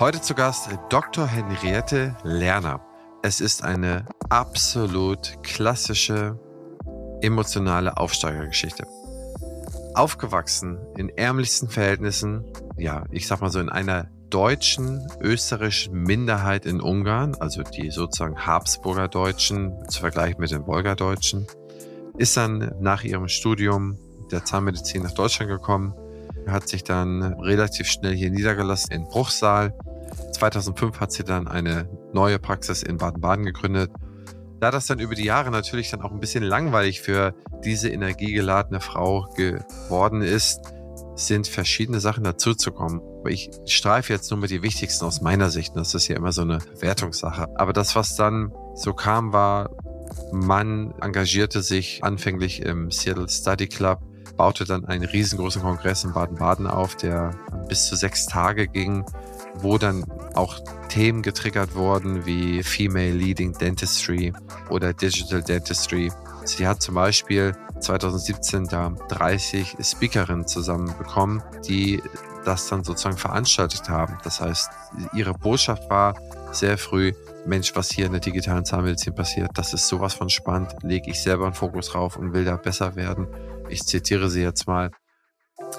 Heute zu Gast Dr. Henriette Lerner. Es ist eine absolut klassische, emotionale Aufsteigergeschichte. Aufgewachsen in ärmlichsten Verhältnissen, ja, ich sag mal so in einer deutschen, österreichischen Minderheit in Ungarn, also die sozusagen Habsburger Deutschen zu vergleichen mit den Wolgadeutschen, ist dann nach ihrem Studium der Zahnmedizin nach Deutschland gekommen, hat sich dann relativ schnell hier niedergelassen in Bruchsal. 2005 hat sie dann eine neue Praxis in Baden-Baden gegründet. Da das dann über die Jahre natürlich dann auch ein bisschen langweilig für diese energiegeladene Frau geworden ist, sind verschiedene Sachen dazuzukommen. Ich streife jetzt nur mit die wichtigsten aus meiner Sicht. Das ist ja immer so eine Wertungssache. Aber das, was dann so kam, war, man engagierte sich anfänglich im Seattle Study Club, baute dann einen riesengroßen Kongress in Baden-Baden auf, der bis zu sechs Tage ging, wo dann auch Themen getriggert wurden wie Female Leading Dentistry oder Digital Dentistry. Sie hat zum Beispiel 2017 da 30 Speakerinnen zusammenbekommen, die das dann sozusagen veranstaltet haben. Das heißt, ihre Botschaft war sehr früh, Mensch, was hier in der digitalen Zahnmedizin passiert, das ist sowas von spannend, lege ich selber einen Fokus drauf und will da besser werden. Ich zitiere sie jetzt mal.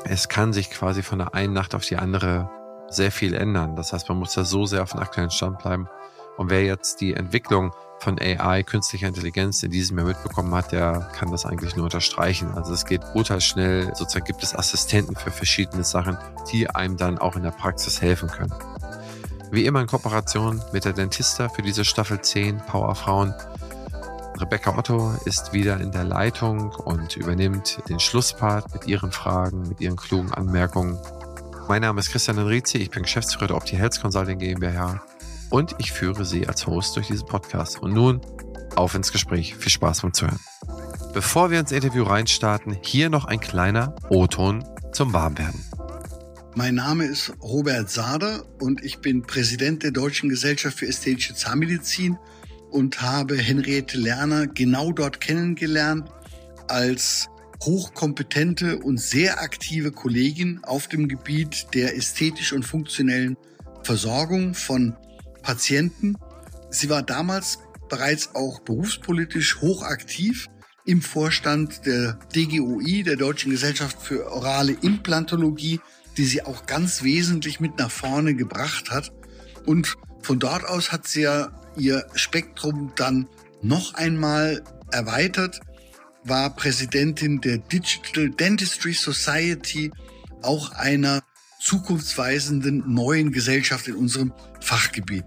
Es kann sich quasi von der einen Nacht auf die andere sehr viel ändern. Das heißt, man muss da so sehr auf dem aktuellen Stand bleiben. Und wer jetzt die Entwicklung von AI, künstlicher Intelligenz in diesem Jahr mitbekommen hat, der kann das eigentlich nur unterstreichen. Also es geht brutal schnell. Sozusagen gibt es Assistenten für verschiedene Sachen, die einem dann auch in der Praxis helfen können. Wie immer in Kooperation mit der Dentista für diese Staffel 10 Powerfrauen. Rebecca Otto ist wieder in der Leitung und übernimmt den Schlusspart mit ihren Fragen, mit ihren klugen Anmerkungen. Mein Name ist Christian Enrizi, ich bin Geschäftsführer der Opti Health Consulting GmbH und ich führe Sie als Host durch diesen Podcast. Und nun auf ins Gespräch. Viel Spaß beim Zuhören. Bevor wir ins Interview reinstarten, hier noch ein kleiner O-Ton zum Warmwerden. Mein Name ist Robert Sader und ich bin Präsident der Deutschen Gesellschaft für ästhetische Zahnmedizin und habe Henriette Lerner genau dort kennengelernt als hochkompetente und sehr aktive Kollegin auf dem Gebiet der ästhetisch und funktionellen Versorgung von Patienten. Sie war damals bereits auch berufspolitisch hochaktiv im Vorstand der DGOI, der Deutschen Gesellschaft für orale Implantologie, die sie auch ganz wesentlich mit nach vorne gebracht hat. Und von dort aus hat sie ja ihr Spektrum dann noch einmal erweitert, war Präsidentin der Digital Dentistry Society, auch einer zukunftsweisenden neuen Gesellschaft in unserem Fachgebiet.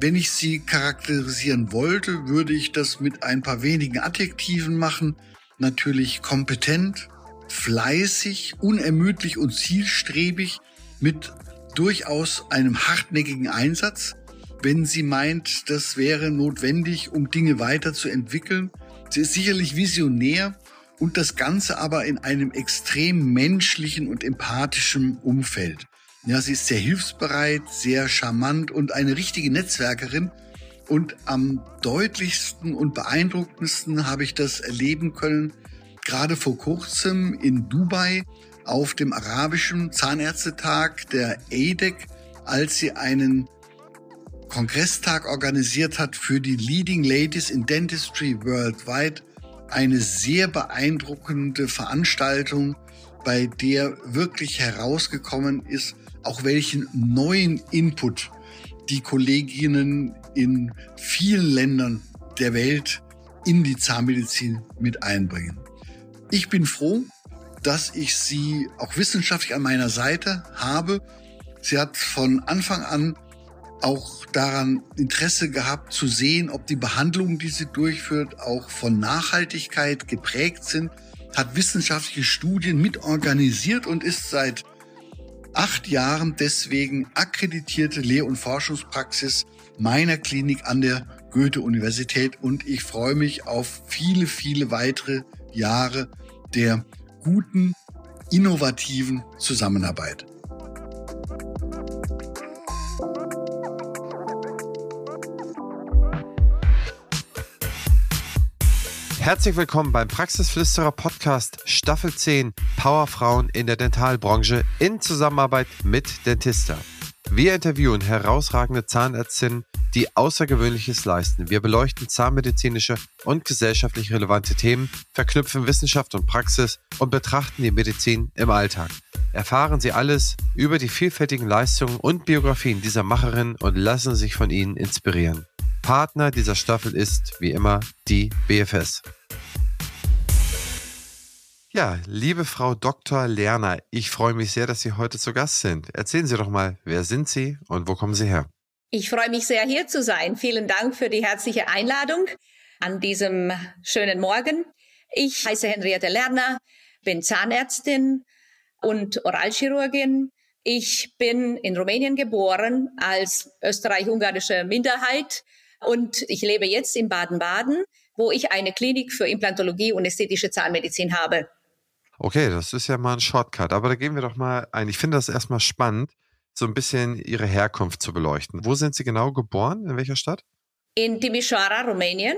Wenn ich sie charakterisieren wollte, würde ich das mit ein paar wenigen Adjektiven machen. Natürlich kompetent, fleißig, unermüdlich und zielstrebig mit durchaus einem hartnäckigen Einsatz, wenn sie meint, das wäre notwendig, um Dinge weiterzuentwickeln. Sie ist sicherlich visionär und das Ganze aber in einem extrem menschlichen und empathischen Umfeld. Ja, sie ist sehr hilfsbereit, sehr charmant und eine richtige Netzwerkerin. Und am deutlichsten und beeindruckendsten habe ich das erleben können, gerade vor kurzem in Dubai auf dem arabischen Zahnärztetag der ADEC, als sie einen Kongresstag organisiert hat für die Leading Ladies in Dentistry Worldwide. Eine sehr beeindruckende Veranstaltung, bei der wirklich herausgekommen ist, auch welchen neuen Input die Kolleginnen in vielen Ländern der Welt in die Zahnmedizin mit einbringen. Ich bin froh, dass ich sie auch wissenschaftlich an meiner Seite habe. Sie hat von Anfang an auch daran Interesse gehabt zu sehen, ob die Behandlungen, die sie durchführt, auch von Nachhaltigkeit geprägt sind, hat wissenschaftliche Studien mitorganisiert und ist seit acht Jahren deswegen akkreditierte Lehr- und Forschungspraxis meiner Klinik an der Goethe-Universität und ich freue mich auf viele, viele weitere Jahre der guten, innovativen Zusammenarbeit. Herzlich willkommen beim Praxisflüsterer Podcast Staffel 10 Powerfrauen in der Dentalbranche in Zusammenarbeit mit Dentista. Wir interviewen herausragende Zahnärztinnen, die Außergewöhnliches leisten. Wir beleuchten zahnmedizinische und gesellschaftlich relevante Themen, verknüpfen Wissenschaft und Praxis und betrachten die Medizin im Alltag. Erfahren Sie alles über die vielfältigen Leistungen und Biografien dieser Macherinnen und lassen sich von ihnen inspirieren. Partner dieser Staffel ist, wie immer, die BFS. Ja, liebe Frau Dr. Lerner, ich freue mich sehr, dass Sie heute zu Gast sind. Erzählen Sie doch mal, wer sind Sie und wo kommen Sie her? Ich freue mich sehr, hier zu sein. Vielen Dank für die herzliche Einladung an diesem schönen Morgen. Ich heiße Henriette Lerner, bin Zahnärztin und Oralchirurgin. Ich bin in Rumänien geboren als österreich-ungarische Minderheit und ich lebe jetzt in Baden-Baden, wo ich eine Klinik für Implantologie und ästhetische Zahnmedizin habe. Okay, das ist ja mal ein Shortcut, aber da gehen wir doch mal ein. Ich finde das erstmal spannend, so ein bisschen Ihre Herkunft zu beleuchten. Wo sind Sie genau geboren? In welcher Stadt? In Timișoara, Rumänien.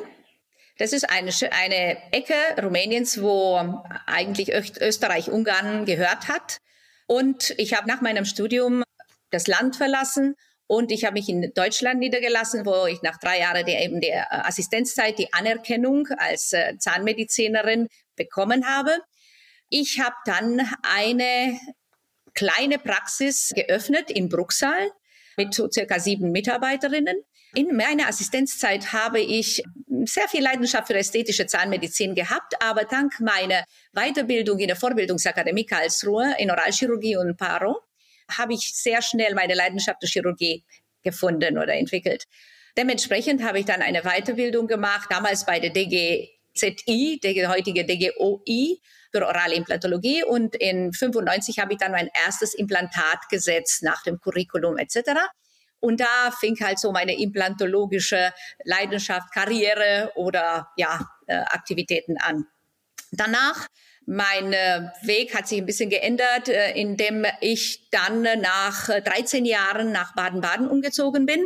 Das ist eine, eine Ecke Rumäniens, wo eigentlich Österreich-Ungarn gehört hat. Und ich habe nach meinem Studium das Land verlassen und ich habe mich in Deutschland niedergelassen, wo ich nach drei Jahren die, eben der Assistenzzeit die Anerkennung als äh, Zahnmedizinerin bekommen habe. Ich habe dann eine kleine Praxis geöffnet in Bruxsal mit so circa sieben Mitarbeiterinnen. In meiner Assistenzzeit habe ich sehr viel Leidenschaft für ästhetische Zahnmedizin gehabt, aber dank meiner Weiterbildung in der Vorbildungsakademie Karlsruhe in Oralchirurgie und Paro habe ich sehr schnell meine Leidenschaft der Chirurgie gefunden oder entwickelt. Dementsprechend habe ich dann eine Weiterbildung gemacht, damals bei der DGZI, der heutige DGOI, für orale Implantologie und in 95 habe ich dann mein erstes Implantat gesetzt nach dem Curriculum etc. Und da fing halt so meine implantologische Leidenschaft, Karriere oder ja, äh, Aktivitäten an. Danach mein äh, Weg hat sich ein bisschen geändert, äh, indem ich dann nach 13 Jahren nach Baden-Baden umgezogen bin,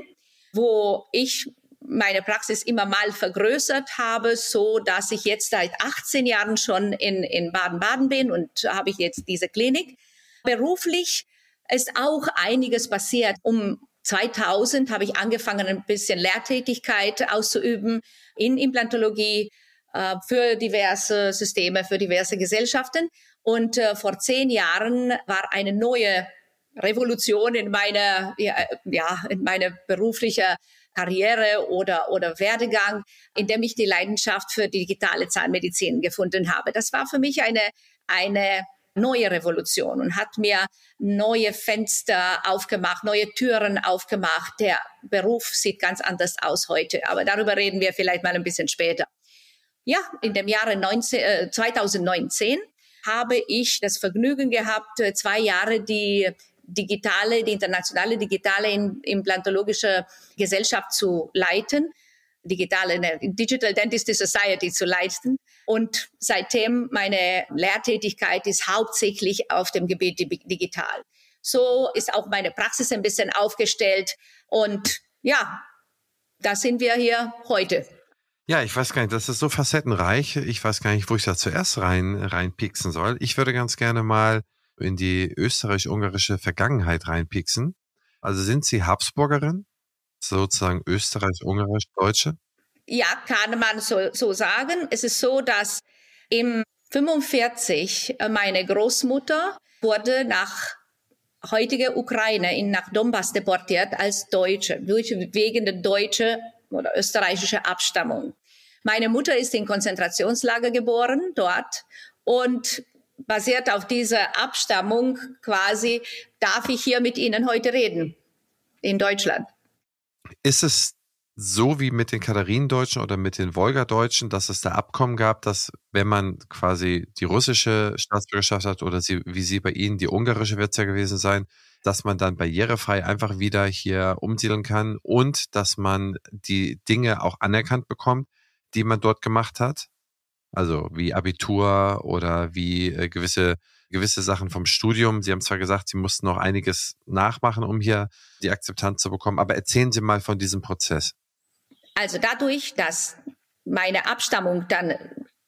wo ich meine Praxis immer mal vergrößert habe, so dass ich jetzt seit 18 Jahren schon in, in Baden-Baden bin und habe ich jetzt diese Klinik. Beruflich ist auch einiges passiert. Um 2000 habe ich angefangen, ein bisschen Lehrtätigkeit auszuüben in Implantologie äh, für diverse Systeme, für diverse Gesellschaften. Und äh, vor zehn Jahren war eine neue Revolution in meiner, ja, ja in meiner beruflichen Karriere oder, oder Werdegang, in dem ich die Leidenschaft für digitale Zahnmedizin gefunden habe. Das war für mich eine, eine neue Revolution und hat mir neue Fenster aufgemacht, neue Türen aufgemacht. Der Beruf sieht ganz anders aus heute, aber darüber reden wir vielleicht mal ein bisschen später. Ja, in dem Jahre 19, äh, 2019 habe ich das Vergnügen gehabt, äh, zwei Jahre die digitale, die internationale digitale implantologische Gesellschaft zu leiten, digitale ne, Digital Dentistry Society zu leiten. Und seitdem meine Lehrtätigkeit ist hauptsächlich auf dem Gebiet digital. So ist auch meine Praxis ein bisschen aufgestellt. Und ja, da sind wir hier heute. Ja, ich weiß gar nicht, das ist so facettenreich. Ich weiß gar nicht, wo ich da zuerst rein reinpieksen soll. Ich würde ganz gerne mal in die österreich-ungarische Vergangenheit reinpieksen. Also sind Sie Habsburgerin, sozusagen österreich-ungarisch-deutsche? Ja, kann man so, so sagen. Es ist so, dass im 45 äh, meine Großmutter wurde nach heutiger Ukraine in nach Donbass deportiert als Deutsche, wegen der deutsche oder österreichische Abstammung. Meine Mutter ist in Konzentrationslager geboren dort und basiert auf dieser Abstammung quasi, darf ich hier mit Ihnen heute reden in Deutschland. Ist es so wie mit den Katharinendeutschen oder mit den Wolgadeutschen, dass es da Abkommen gab, dass wenn man quasi die russische Staatsbürgerschaft hat oder sie, wie sie bei Ihnen, die ungarische wird es ja gewesen sein, dass man dann barrierefrei einfach wieder hier umsiedeln kann und dass man die Dinge auch anerkannt bekommt, die man dort gemacht hat? Also wie Abitur oder wie äh, gewisse, gewisse Sachen vom Studium. Sie haben zwar gesagt, Sie mussten noch einiges nachmachen, um hier die Akzeptanz zu bekommen, aber erzählen Sie mal von diesem Prozess. Also dadurch, dass meine Abstammung dann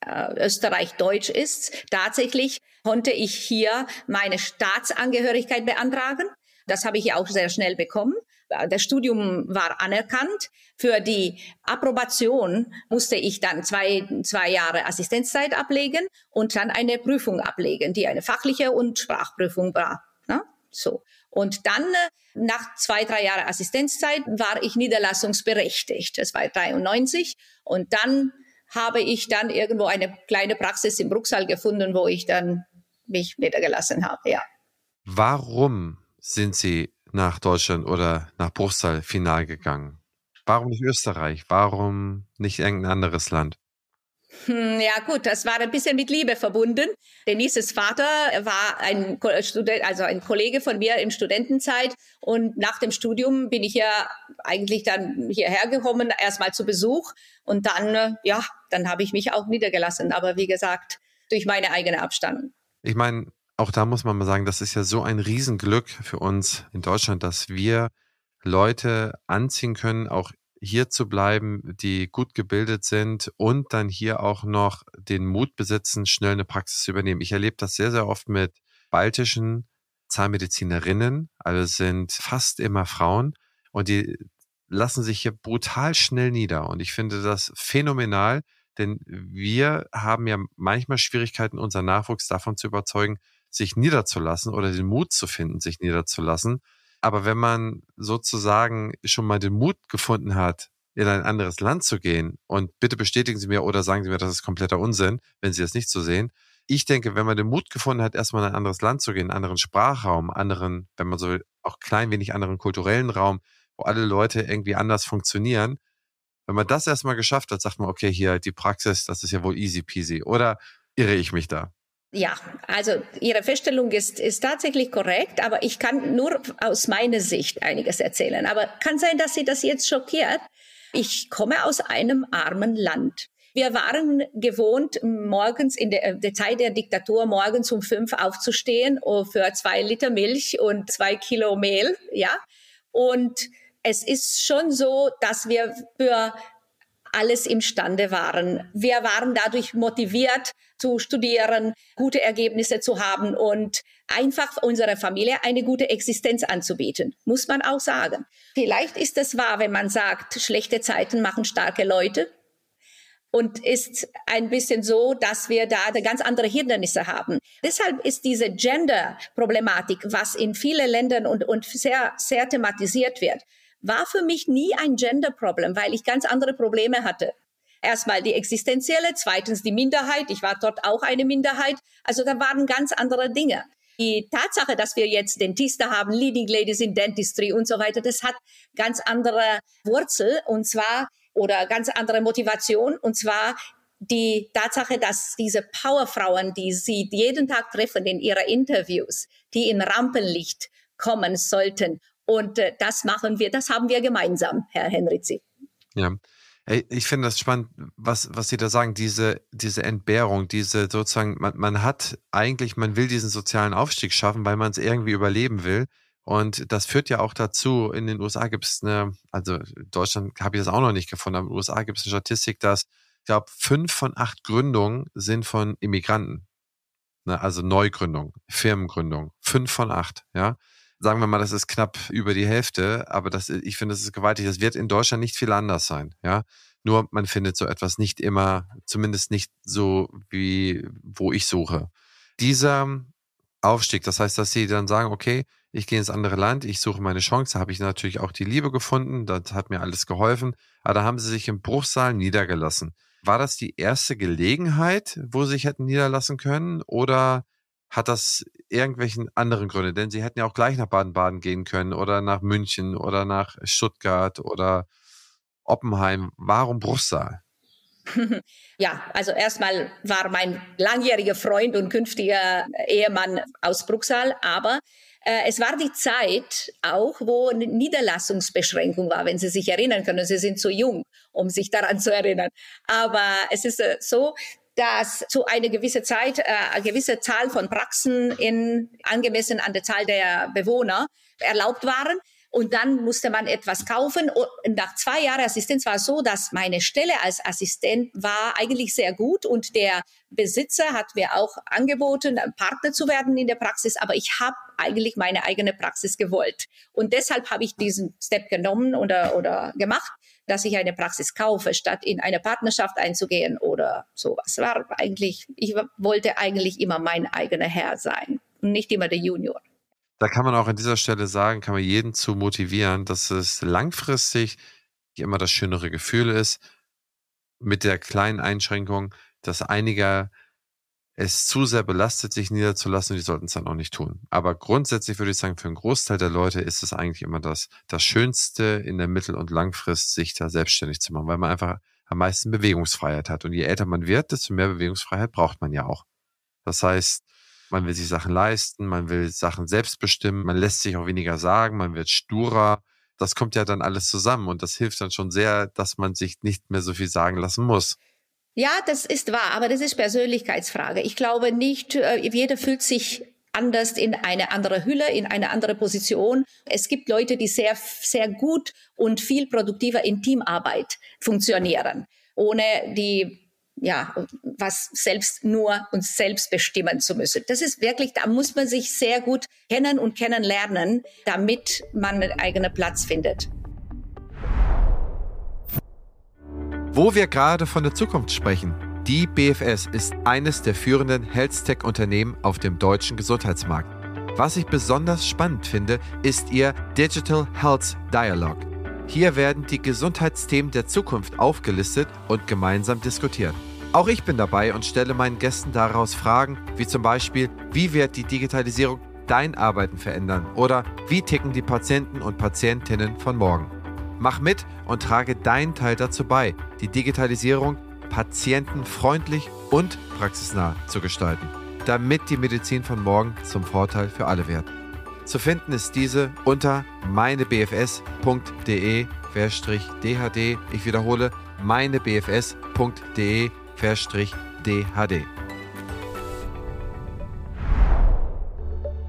äh, Österreich-Deutsch ist, tatsächlich konnte ich hier meine Staatsangehörigkeit beantragen. Das habe ich ja auch sehr schnell bekommen. Das Studium war anerkannt. Für die Approbation musste ich dann zwei, zwei Jahre Assistenzzeit ablegen und dann eine Prüfung ablegen, die eine fachliche und Sprachprüfung war. Ne? So. Und dann, äh, nach zwei, drei Jahren Assistenzzeit, war ich niederlassungsberechtigt. Das war 93. Und dann habe ich dann irgendwo eine kleine Praxis in Bruxsal gefunden, wo ich dann mich niedergelassen habe, ja. Warum sind Sie nach Deutschland oder nach Bruxsal final gegangen? Warum nicht Österreich? Warum nicht irgendein anderes Land? Hm, ja gut, das war ein bisschen mit Liebe verbunden. Denises Vater war ein Student, also ein Kollege von mir in Studentenzeit und nach dem Studium bin ich ja eigentlich dann hierher gekommen, erstmal zu Besuch und dann, ja, dann habe ich mich auch niedergelassen, aber wie gesagt, durch meine eigene Abstammung. Ich meine, auch da muss man mal sagen, das ist ja so ein Riesenglück für uns in Deutschland, dass wir Leute anziehen können, auch hier zu bleiben, die gut gebildet sind und dann hier auch noch den Mut besitzen, schnell eine Praxis zu übernehmen. Ich erlebe das sehr, sehr oft mit baltischen Zahnmedizinerinnen, also sind fast immer Frauen und die lassen sich hier brutal schnell nieder. Und ich finde das phänomenal, denn wir haben ja manchmal Schwierigkeiten, unseren Nachwuchs davon zu überzeugen, sich niederzulassen oder den Mut zu finden, sich niederzulassen. Aber wenn man sozusagen schon mal den Mut gefunden hat, in ein anderes Land zu gehen, und bitte bestätigen Sie mir oder sagen Sie mir, das ist kompletter Unsinn, wenn Sie das nicht so sehen. Ich denke, wenn man den Mut gefunden hat, erstmal in ein anderes Land zu gehen, einen anderen Sprachraum, anderen, wenn man so will, auch klein wenig anderen kulturellen Raum, wo alle Leute irgendwie anders funktionieren, wenn man das erstmal geschafft hat, sagt man, okay, hier die Praxis, das ist ja wohl easy peasy. Oder irre ich mich da? Ja, also Ihre Feststellung ist, ist tatsächlich korrekt, aber ich kann nur aus meiner Sicht einiges erzählen. Aber kann sein, dass Sie das jetzt schockiert. Ich komme aus einem armen Land. Wir waren gewohnt, morgens in der, der, Zeit der Diktatur morgens um fünf aufzustehen oh, für zwei Liter Milch und zwei Kilo Mehl, ja. Und es ist schon so, dass wir für alles imstande waren. Wir waren dadurch motiviert zu studieren, gute Ergebnisse zu haben und einfach unserer Familie eine gute Existenz anzubieten, muss man auch sagen. Vielleicht ist es wahr, wenn man sagt, schlechte Zeiten machen starke Leute. Und ist ein bisschen so, dass wir da ganz andere Hindernisse haben. Deshalb ist diese Gender-Problematik, was in vielen Ländern und, und sehr, sehr thematisiert wird, war für mich nie ein Gender-Problem, weil ich ganz andere Probleme hatte. Erstmal die existenzielle, zweitens die Minderheit. Ich war dort auch eine Minderheit. Also da waren ganz andere Dinge. Die Tatsache, dass wir jetzt Dentisten haben, Leading Ladies in Dentistry und so weiter, das hat ganz andere Wurzel und zwar oder ganz andere Motivation und zwar die Tatsache, dass diese Powerfrauen, die Sie jeden Tag treffen in Ihrer Interviews, die in Rampenlicht kommen sollten und äh, das machen wir, das haben wir gemeinsam, Herr Henrizi. Ja. Ich finde das spannend, was, was Sie da sagen, diese, diese Entbehrung, diese sozusagen, man, man hat eigentlich, man will diesen sozialen Aufstieg schaffen, weil man es irgendwie überleben will. Und das führt ja auch dazu, in den USA gibt es eine, also in Deutschland habe ich das auch noch nicht gefunden, aber in den USA gibt es eine Statistik, dass, ich glaube, fünf von acht Gründungen sind von Immigranten. Ne, also Neugründung, Firmengründung. Fünf von acht, ja sagen wir mal, das ist knapp über die Hälfte, aber das, ich finde, das ist gewaltig. Das wird in Deutschland nicht viel anders sein, ja. Nur man findet so etwas nicht immer, zumindest nicht so wie, wo ich suche. Dieser Aufstieg, das heißt, dass sie dann sagen, okay, ich gehe ins andere Land, ich suche meine Chance, da habe ich natürlich auch die Liebe gefunden, das hat mir alles geholfen, aber da haben sie sich im Bruchsaal niedergelassen. War das die erste Gelegenheit, wo sie sich hätten niederlassen können oder hat das irgendwelchen anderen Gründe? Denn sie hätten ja auch gleich nach Baden-Baden gehen können oder nach München oder nach Stuttgart oder Oppenheim. Warum Bruchsal? Ja, also erstmal war mein langjähriger Freund und künftiger Ehemann aus Bruchsal, aber äh, es war die Zeit auch, wo eine Niederlassungsbeschränkung war, wenn Sie sich erinnern können. Sie sind zu jung, um sich daran zu erinnern. Aber es ist äh, so, dass zu einer gewissen Zeit äh, eine gewisse Zahl von Praxen in, angemessen an der Zahl der Bewohner erlaubt waren. Und dann musste man etwas kaufen. Und nach zwei Jahren Assistenz war es so, dass meine Stelle als Assistent war eigentlich sehr gut und der Besitzer hat mir auch angeboten, Partner zu werden in der Praxis. Aber ich habe eigentlich meine eigene Praxis gewollt. Und deshalb habe ich diesen Step genommen oder, oder gemacht, dass ich eine Praxis kaufe, statt in eine Partnerschaft einzugehen oder sowas. War eigentlich, ich wollte eigentlich immer mein eigener Herr sein und nicht immer der Junior. Da kann man auch an dieser Stelle sagen, kann man jeden zu motivieren, dass es langfristig immer das schönere Gefühl ist, mit der kleinen Einschränkung, dass einige es zu sehr belastet, sich niederzulassen und die sollten es dann auch nicht tun. Aber grundsätzlich würde ich sagen, für einen Großteil der Leute ist es eigentlich immer das, das Schönste in der Mittel- und Langfrist, sich da selbstständig zu machen, weil man einfach am meisten Bewegungsfreiheit hat. Und je älter man wird, desto mehr Bewegungsfreiheit braucht man ja auch. Das heißt, man will sich Sachen leisten, man will Sachen selbst bestimmen, man lässt sich auch weniger sagen, man wird sturer. Das kommt ja dann alles zusammen und das hilft dann schon sehr, dass man sich nicht mehr so viel sagen lassen muss. Ja, das ist wahr, aber das ist Persönlichkeitsfrage. Ich glaube nicht, äh, jeder fühlt sich anders in eine andere Hülle, in eine andere Position. Es gibt Leute, die sehr, sehr gut und viel produktiver in Teamarbeit funktionieren, ohne die ja, was selbst nur uns selbst bestimmen zu müssen. Das ist wirklich, da muss man sich sehr gut kennen und kennenlernen, damit man einen eigenen Platz findet. Wo wir gerade von der Zukunft sprechen, die BFS ist eines der führenden Health-Tech-Unternehmen auf dem deutschen Gesundheitsmarkt. Was ich besonders spannend finde, ist ihr Digital Health Dialogue. Hier werden die Gesundheitsthemen der Zukunft aufgelistet und gemeinsam diskutiert. Auch ich bin dabei und stelle meinen Gästen daraus Fragen, wie zum Beispiel, wie wird die Digitalisierung dein Arbeiten verändern oder wie ticken die Patienten und Patientinnen von morgen. Mach mit und trage deinen Teil dazu bei, die Digitalisierung patientenfreundlich und praxisnah zu gestalten, damit die Medizin von morgen zum Vorteil für alle wird. Zu finden ist diese unter meinebfs.de-dhd. Ich wiederhole, meinebfs.de-dhd.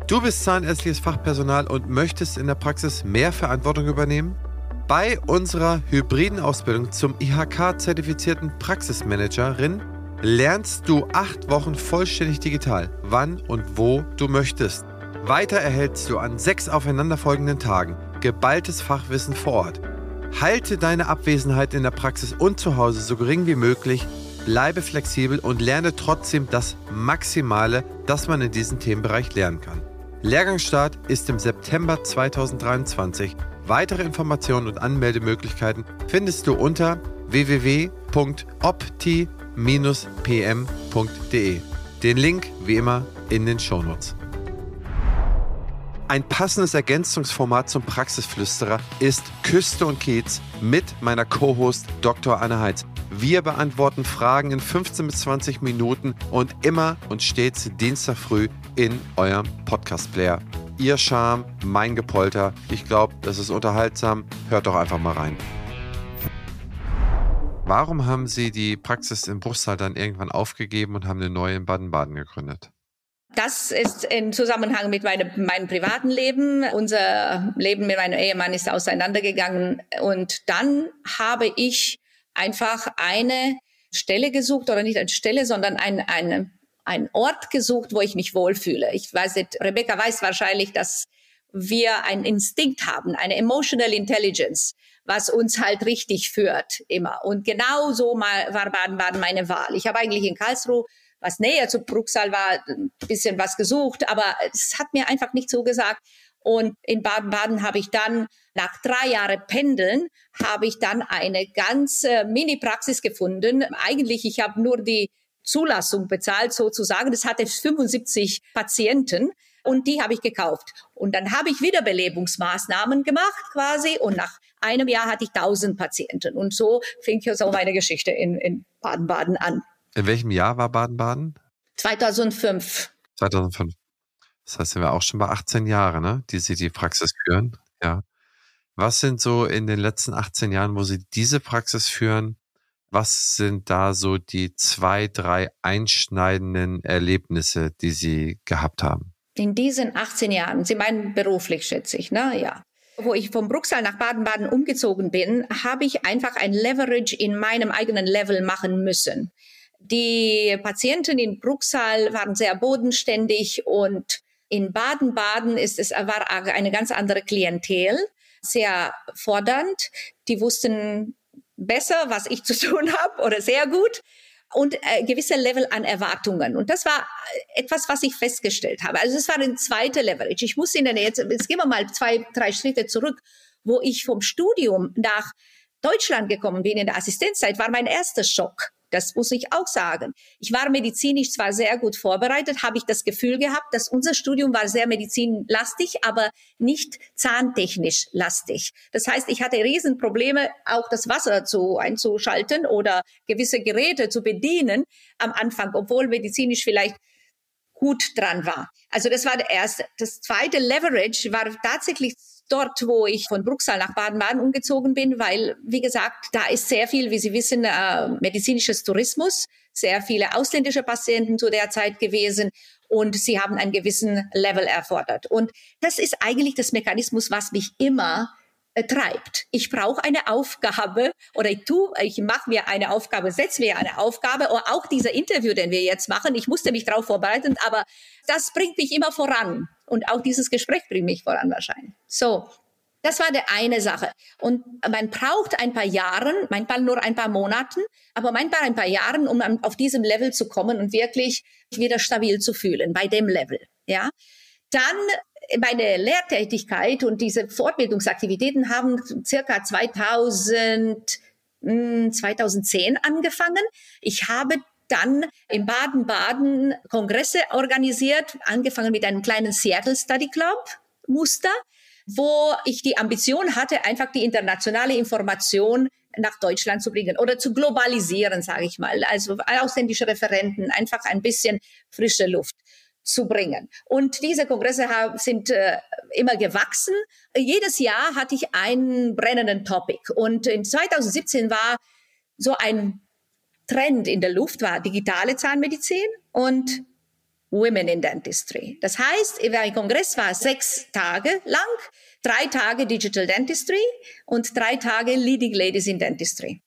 Du bist zahnärztliches Fachpersonal und möchtest in der Praxis mehr Verantwortung übernehmen? Bei unserer hybriden Ausbildung zum IHK-zertifizierten Praxismanagerin lernst du acht Wochen vollständig digital, wann und wo du möchtest. Weiter erhältst du an sechs aufeinanderfolgenden Tagen geballtes Fachwissen vor Ort. Halte deine Abwesenheit in der Praxis und zu Hause so gering wie möglich, bleibe flexibel und lerne trotzdem das Maximale, das man in diesem Themenbereich lernen kann. Lehrgangsstart ist im September 2023 Weitere Informationen und Anmeldemöglichkeiten findest du unter www.opti-pm.de. Den Link wie immer in den Shownotes. Ein passendes Ergänzungsformat zum Praxisflüsterer ist Küste und Kiez mit meiner Co-Host Dr. Anne Heitz. Wir beantworten Fragen in 15 bis 20 Minuten und immer und stets Dienstag früh in eurem Podcast-Player ihr Charme, mein Gepolter. Ich glaube, das ist unterhaltsam. Hört doch einfach mal rein. Warum haben Sie die Praxis in Bruchsal dann irgendwann aufgegeben und haben eine neue in Baden-Baden gegründet? Das ist im Zusammenhang mit meinem, meinem privaten Leben. Unser Leben mit meinem Ehemann ist auseinandergegangen. Und dann habe ich einfach eine Stelle gesucht, oder nicht eine Stelle, sondern ein, eine einen Ort gesucht, wo ich mich wohlfühle. Ich weiß nicht, Rebecca weiß wahrscheinlich, dass wir einen Instinkt haben, eine emotional intelligence, was uns halt richtig führt immer. Und genau so war Baden-Baden meine Wahl. Ich habe eigentlich in Karlsruhe, was näher zu Bruxal war, ein bisschen was gesucht, aber es hat mir einfach nicht so gesagt. Und in Baden-Baden habe ich dann nach drei Jahren Pendeln habe ich dann eine ganz äh, Mini-Praxis gefunden. Eigentlich, ich habe nur die Zulassung bezahlt sozusagen. Das hatte 75 Patienten und die habe ich gekauft. Und dann habe ich Wiederbelebungsmaßnahmen gemacht quasi und nach einem Jahr hatte ich 1000 Patienten. Und so fing ja so meine Geschichte in, in Baden-Baden an. In welchem Jahr war Baden-Baden? 2005. 2005. Das heißt, sind wir auch schon bei 18 Jahren, ne, die Sie die Praxis führen. Ja. Was sind so in den letzten 18 Jahren, wo Sie diese Praxis führen, was sind da so die zwei, drei einschneidenden Erlebnisse, die Sie gehabt haben? In diesen 18 Jahren, Sie meinen beruflich, schätze ich, ne? Ja. Wo ich vom Bruxal nach Baden-Baden umgezogen bin, habe ich einfach ein Leverage in meinem eigenen Level machen müssen. Die Patienten in Bruxal waren sehr bodenständig und In Baden-Baden ist es war eine ganz andere Klientel, sehr fordernd. Die wussten besser, was ich zu tun habe oder sehr gut und äh, gewisse Level an Erwartungen. Und das war etwas, was ich festgestellt habe. Also es war ein zweiter Leverage. Ich muss Ihnen jetzt, jetzt gehen wir mal zwei, drei Schritte zurück, wo ich vom Studium nach Deutschland gekommen bin in der Assistenzzeit, war mein erster Schock. Das muss ich auch sagen. Ich war medizinisch zwar sehr gut vorbereitet, habe ich das Gefühl gehabt, dass unser Studium war sehr medizinlastig, aber nicht zahntechnisch lastig. Das heißt, ich hatte Riesenprobleme, auch das Wasser zu einzuschalten oder gewisse Geräte zu bedienen am Anfang, obwohl medizinisch vielleicht gut dran war. Also das war der erste. Das zweite Leverage war tatsächlich dort, wo ich von Bruxelles nach Baden-Baden umgezogen bin, weil, wie gesagt, da ist sehr viel, wie Sie wissen, äh, medizinisches Tourismus, sehr viele ausländische Patienten zu der Zeit gewesen und sie haben einen gewissen Level erfordert. Und das ist eigentlich das Mechanismus, was mich immer treibt. Ich brauche eine Aufgabe oder ich tu, ich mache mir eine Aufgabe, setze mir eine Aufgabe oder auch dieser Interview, den wir jetzt machen. Ich musste mich darauf vorbereiten, aber das bringt mich immer voran. Und auch dieses Gespräch bringt mich voran wahrscheinlich. So. Das war der eine Sache. Und man braucht ein paar Jahre, manchmal nur ein paar Monaten, aber manchmal ein paar Jahre, um auf diesem Level zu kommen und wirklich wieder stabil zu fühlen bei dem Level. Ja. Dann meine Lehrtätigkeit und diese Fortbildungsaktivitäten haben circa 2000, 2010 angefangen. Ich habe dann in Baden-Baden Kongresse organisiert, angefangen mit einem kleinen Seattle Study Club Muster, wo ich die Ambition hatte, einfach die internationale Information nach Deutschland zu bringen oder zu globalisieren, sage ich mal. Also ausländische Referenten, einfach ein bisschen frische Luft zu bringen. Und diese Kongresse sind äh, immer gewachsen. Jedes Jahr hatte ich einen brennenden Topic. Und in 2017 war so ein Trend in der Luft war digitale Zahnmedizin und Women in Dentistry. Das heißt, mein Kongress war sechs Tage lang, drei Tage Digital Dentistry und drei Tage Leading Ladies in Dentistry.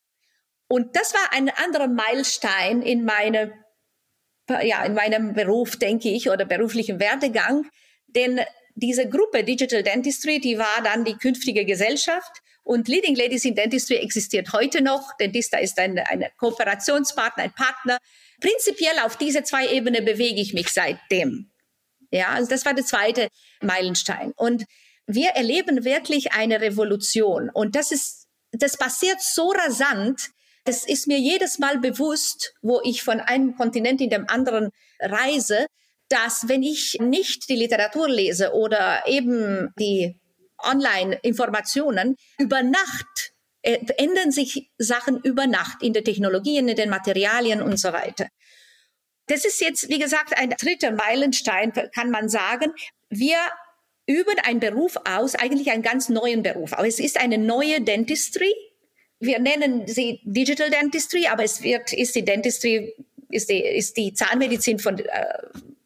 Und das war ein anderer Meilenstein in meiner ja, in meinem Beruf, denke ich, oder beruflichen Werdegang. Denn diese Gruppe Digital Dentistry, die war dann die künftige Gesellschaft. Und Leading Ladies in Dentistry existiert heute noch. Dentista ist ein, ein Kooperationspartner, ein Partner. Prinzipiell auf diese zwei Ebenen bewege ich mich seitdem. Ja, also das war der zweite Meilenstein. Und wir erleben wirklich eine Revolution. Und das ist, das passiert so rasant, es ist mir jedes Mal bewusst, wo ich von einem Kontinent in den anderen reise, dass wenn ich nicht die Literatur lese oder eben die Online-Informationen über Nacht äh, ändern sich Sachen über Nacht in der Technologien, in den Materialien und so weiter. Das ist jetzt, wie gesagt, ein dritter Meilenstein, kann man sagen. Wir üben einen Beruf aus, eigentlich einen ganz neuen Beruf. Aber es ist eine neue Dentistry, wir nennen sie Digital Dentistry, aber es wird, ist die Dentistry, ist die, ist die Zahnmedizin von, äh,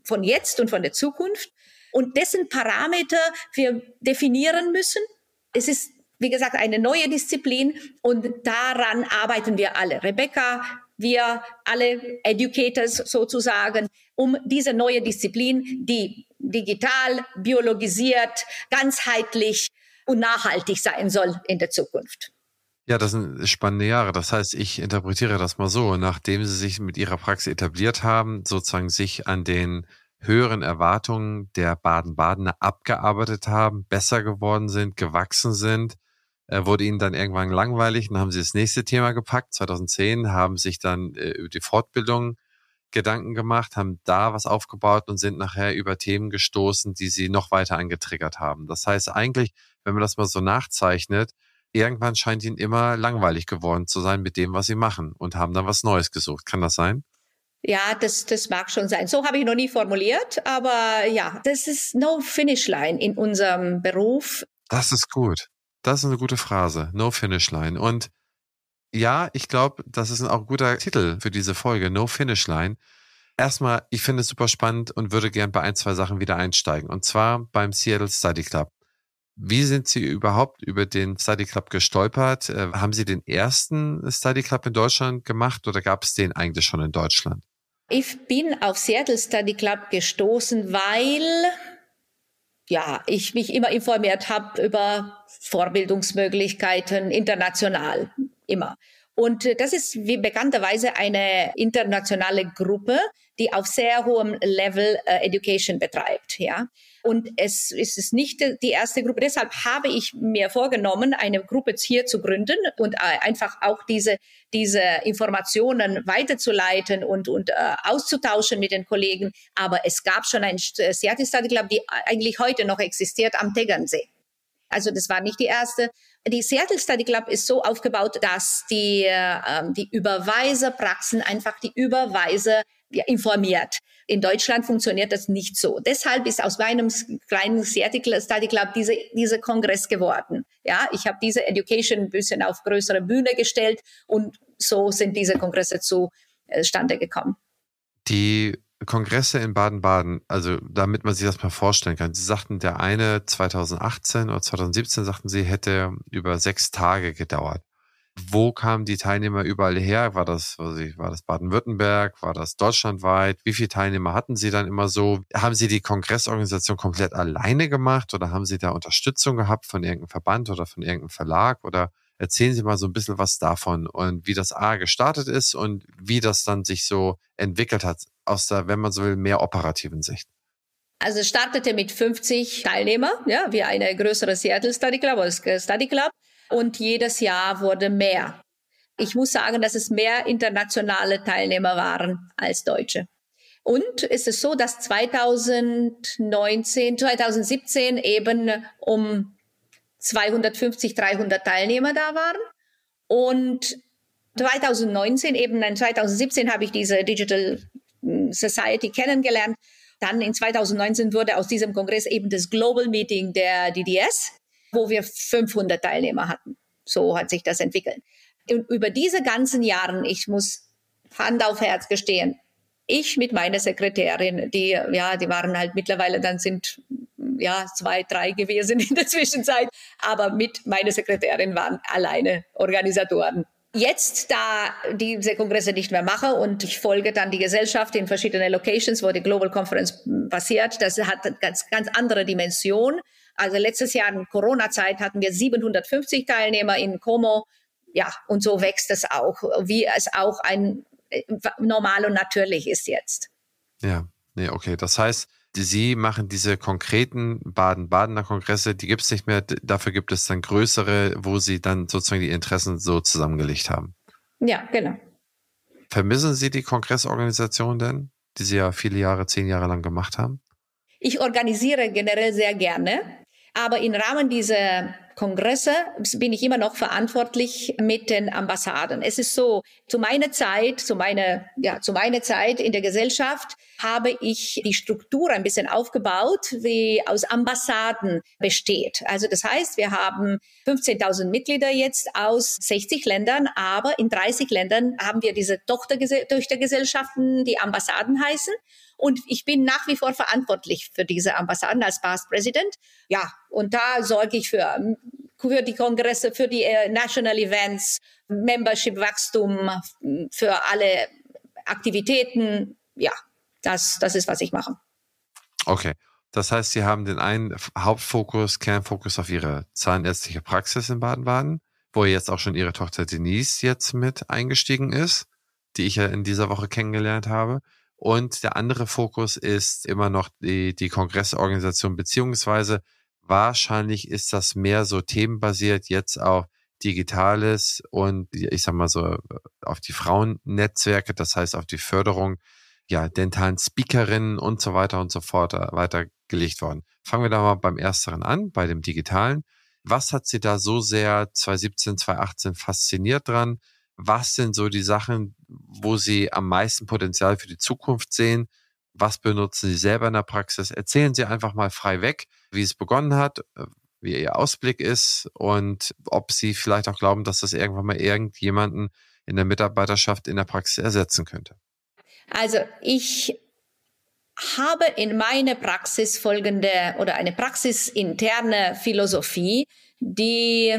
von jetzt und von der Zukunft. Und dessen Parameter wir definieren müssen. Es ist, wie gesagt, eine neue Disziplin und daran arbeiten wir alle. Rebecca, wir alle Educators sozusagen, um diese neue Disziplin, die digital, biologisiert, ganzheitlich und nachhaltig sein soll in der Zukunft. Ja, das sind spannende Jahre. Das heißt, ich interpretiere das mal so, nachdem Sie sich mit Ihrer Praxis etabliert haben, sozusagen sich an den höheren Erwartungen der Baden-Badener abgearbeitet haben, besser geworden sind, gewachsen sind, äh, wurde Ihnen dann irgendwann langweilig, dann haben Sie das nächste Thema gepackt. 2010 haben sich dann äh, über die Fortbildung Gedanken gemacht, haben da was aufgebaut und sind nachher über Themen gestoßen, die Sie noch weiter angetriggert haben. Das heißt eigentlich, wenn man das mal so nachzeichnet, irgendwann scheint ihnen immer langweilig geworden zu sein mit dem, was sie machen und haben dann was Neues gesucht. Kann das sein? Ja, das, das mag schon sein. So habe ich noch nie formuliert, aber ja, das ist no finish line in unserem Beruf. Das ist gut. Das ist eine gute Phrase. No finish line. Und ja, ich glaube, das ist auch ein guter Titel für diese Folge. No finish line. Erstmal, ich finde es super spannend und würde gern bei ein, zwei Sachen wieder einsteigen. Und zwar beim Seattle Study Club. Wie sind Sie überhaupt über den Study Club gestolpert? Äh, haben Sie den ersten Study Club in Deutschland gemacht oder gab es den eigentlich schon in Deutschland? Ich bin auf Seattle Study Club gestoßen, weil ja, ich mich immer informiert habe über Vorbildungsmöglichkeiten international, immer. Und äh, das ist wie bekannterweise eine internationale Gruppe, die auf sehr hohem Level äh, Education betreibt, ja. Und es, es ist nicht die erste Gruppe. Deshalb habe ich mir vorgenommen, eine Gruppe hier zu gründen und äh, einfach auch diese, diese Informationen weiterzuleiten und, und äh, auszutauschen mit den Kollegen. Aber es gab schon ein Seattle Study Club, die eigentlich heute noch existiert am Tegernsee. Also das war nicht die erste. Die Seattle Study Club ist so aufgebaut, dass die, äh, die Überweiserpraxen einfach die Überweiser ja, informiert. In Deutschland funktioniert das nicht so. Deshalb ist aus meinem kleinen Seattle Study Club diese, diese Kongress geworden. Ja, ich habe diese Education ein bisschen auf größere Bühne gestellt und so sind diese Kongresse zustande gekommen. Die Kongresse in Baden-Baden, also damit man sich das mal vorstellen kann. Sie sagten, der eine 2018 oder 2017 sagten Sie, hätte über sechs Tage gedauert. Wo kamen die Teilnehmer überall her? War das, war das Baden-Württemberg? War das deutschlandweit? Wie viele Teilnehmer hatten Sie dann immer so? Haben Sie die Kongressorganisation komplett alleine gemacht oder haben Sie da Unterstützung gehabt von irgendeinem Verband oder von irgendeinem Verlag? Oder erzählen Sie mal so ein bisschen was davon und wie das A gestartet ist und wie das dann sich so entwickelt hat aus der, wenn man so will, mehr operativen Sicht? Also es startete mit 50 Teilnehmer, ja, wie eine größere Seattle Study Club oder Study Club. Und jedes Jahr wurde mehr. Ich muss sagen, dass es mehr internationale Teilnehmer waren als Deutsche. Und es ist so, dass 2019, 2017 eben um 250, 300 Teilnehmer da waren. Und 2019, eben in 2017 habe ich diese Digital Society kennengelernt. Dann in 2019 wurde aus diesem Kongress eben das Global Meeting der DDS, wo wir 500 Teilnehmer hatten. So hat sich das entwickelt. Und über diese ganzen Jahre, ich muss Hand auf Herz gestehen, ich mit meiner Sekretärin, die, ja, die waren halt mittlerweile, dann sind, ja, zwei, drei gewesen in der Zwischenzeit, aber mit meiner Sekretärin waren alleine Organisatoren jetzt, da diese Kongresse nicht mehr mache und ich folge dann die Gesellschaft in verschiedene Locations, wo die Global Conference passiert, das hat eine ganz, ganz andere Dimension. Also letztes Jahr in Corona-Zeit hatten wir 750 Teilnehmer in Como. Ja, und so wächst es auch, wie es auch ein äh, normal und natürlich ist jetzt. Ja, nee, okay. Das heißt, Sie machen diese konkreten Baden-Badener Kongresse, die gibt es nicht mehr. Dafür gibt es dann größere, wo Sie dann sozusagen die Interessen so zusammengelegt haben. Ja, genau. Vermissen Sie die Kongressorganisation denn, die Sie ja viele Jahre, zehn Jahre lang gemacht haben? Ich organisiere generell sehr gerne, aber im Rahmen dieser Kongresse bin ich immer noch verantwortlich mit den Ambassaden. Es ist so, zu meiner Zeit, zu meiner, ja, zu meiner Zeit in der Gesellschaft habe ich die Struktur ein bisschen aufgebaut, wie aus Ambassaden besteht. Also das heißt, wir haben 15.000 Mitglieder jetzt aus 60 Ländern, aber in 30 Ländern haben wir diese Tochtergesellschaften, die Ambassaden heißen. Und ich bin nach wie vor verantwortlich für diese Ambassaden als Past President. Ja, und da sorge ich für, für die Kongresse, für die äh, National Events, Membership-Wachstum, für alle Aktivitäten. Ja, das, das ist, was ich mache. Okay. Das heißt, Sie haben den einen Hauptfokus, Kernfokus auf Ihre zahnärztliche Praxis in Baden-Baden, wo jetzt auch schon Ihre Tochter Denise jetzt mit eingestiegen ist, die ich ja in dieser Woche kennengelernt habe. Und der andere Fokus ist immer noch die, die Kongressorganisation, beziehungsweise wahrscheinlich ist das mehr so themenbasiert, jetzt auch Digitales und ich sag mal so auf die Frauennetzwerke, das heißt auf die Förderung ja, dentalen Speakerinnen und so weiter und so fort äh, weitergelegt worden. Fangen wir da mal beim Ersteren an, bei dem Digitalen. Was hat Sie da so sehr 2017, 2018 fasziniert dran? Was sind so die Sachen, wo Sie am meisten Potenzial für die Zukunft sehen? Was benutzen Sie selber in der Praxis? Erzählen Sie einfach mal frei weg, wie es begonnen hat, äh, wie Ihr Ausblick ist und ob Sie vielleicht auch glauben, dass das irgendwann mal irgendjemanden in der Mitarbeiterschaft in der Praxis ersetzen könnte. Also ich habe in meiner Praxis folgende oder eine praxisinterne Philosophie, die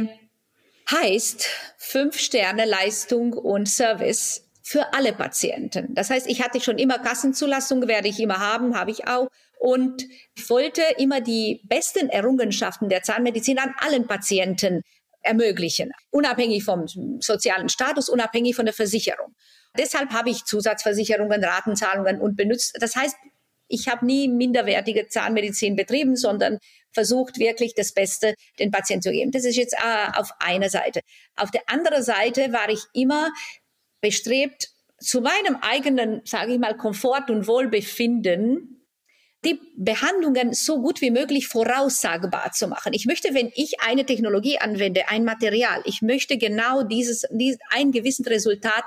heißt fünf Sterne Leistung und Service für alle Patienten. Das heißt, ich hatte schon immer Kassenzulassung, werde ich immer haben, habe ich auch. und wollte immer die besten Errungenschaften der Zahnmedizin an allen Patienten ermöglichen, unabhängig vom sozialen Status, unabhängig von der Versicherung. Deshalb habe ich Zusatzversicherungen, Ratenzahlungen und benutzt. Das heißt, ich habe nie minderwertige Zahnmedizin betrieben, sondern versucht wirklich das Beste den Patienten zu geben. Das ist jetzt äh, auf einer Seite. Auf der anderen Seite war ich immer bestrebt, zu meinem eigenen, sage ich mal, Komfort und Wohlbefinden die Behandlungen so gut wie möglich voraussagbar zu machen. Ich möchte, wenn ich eine Technologie anwende, ein Material, ich möchte genau dieses, dieses ein gewisses Resultat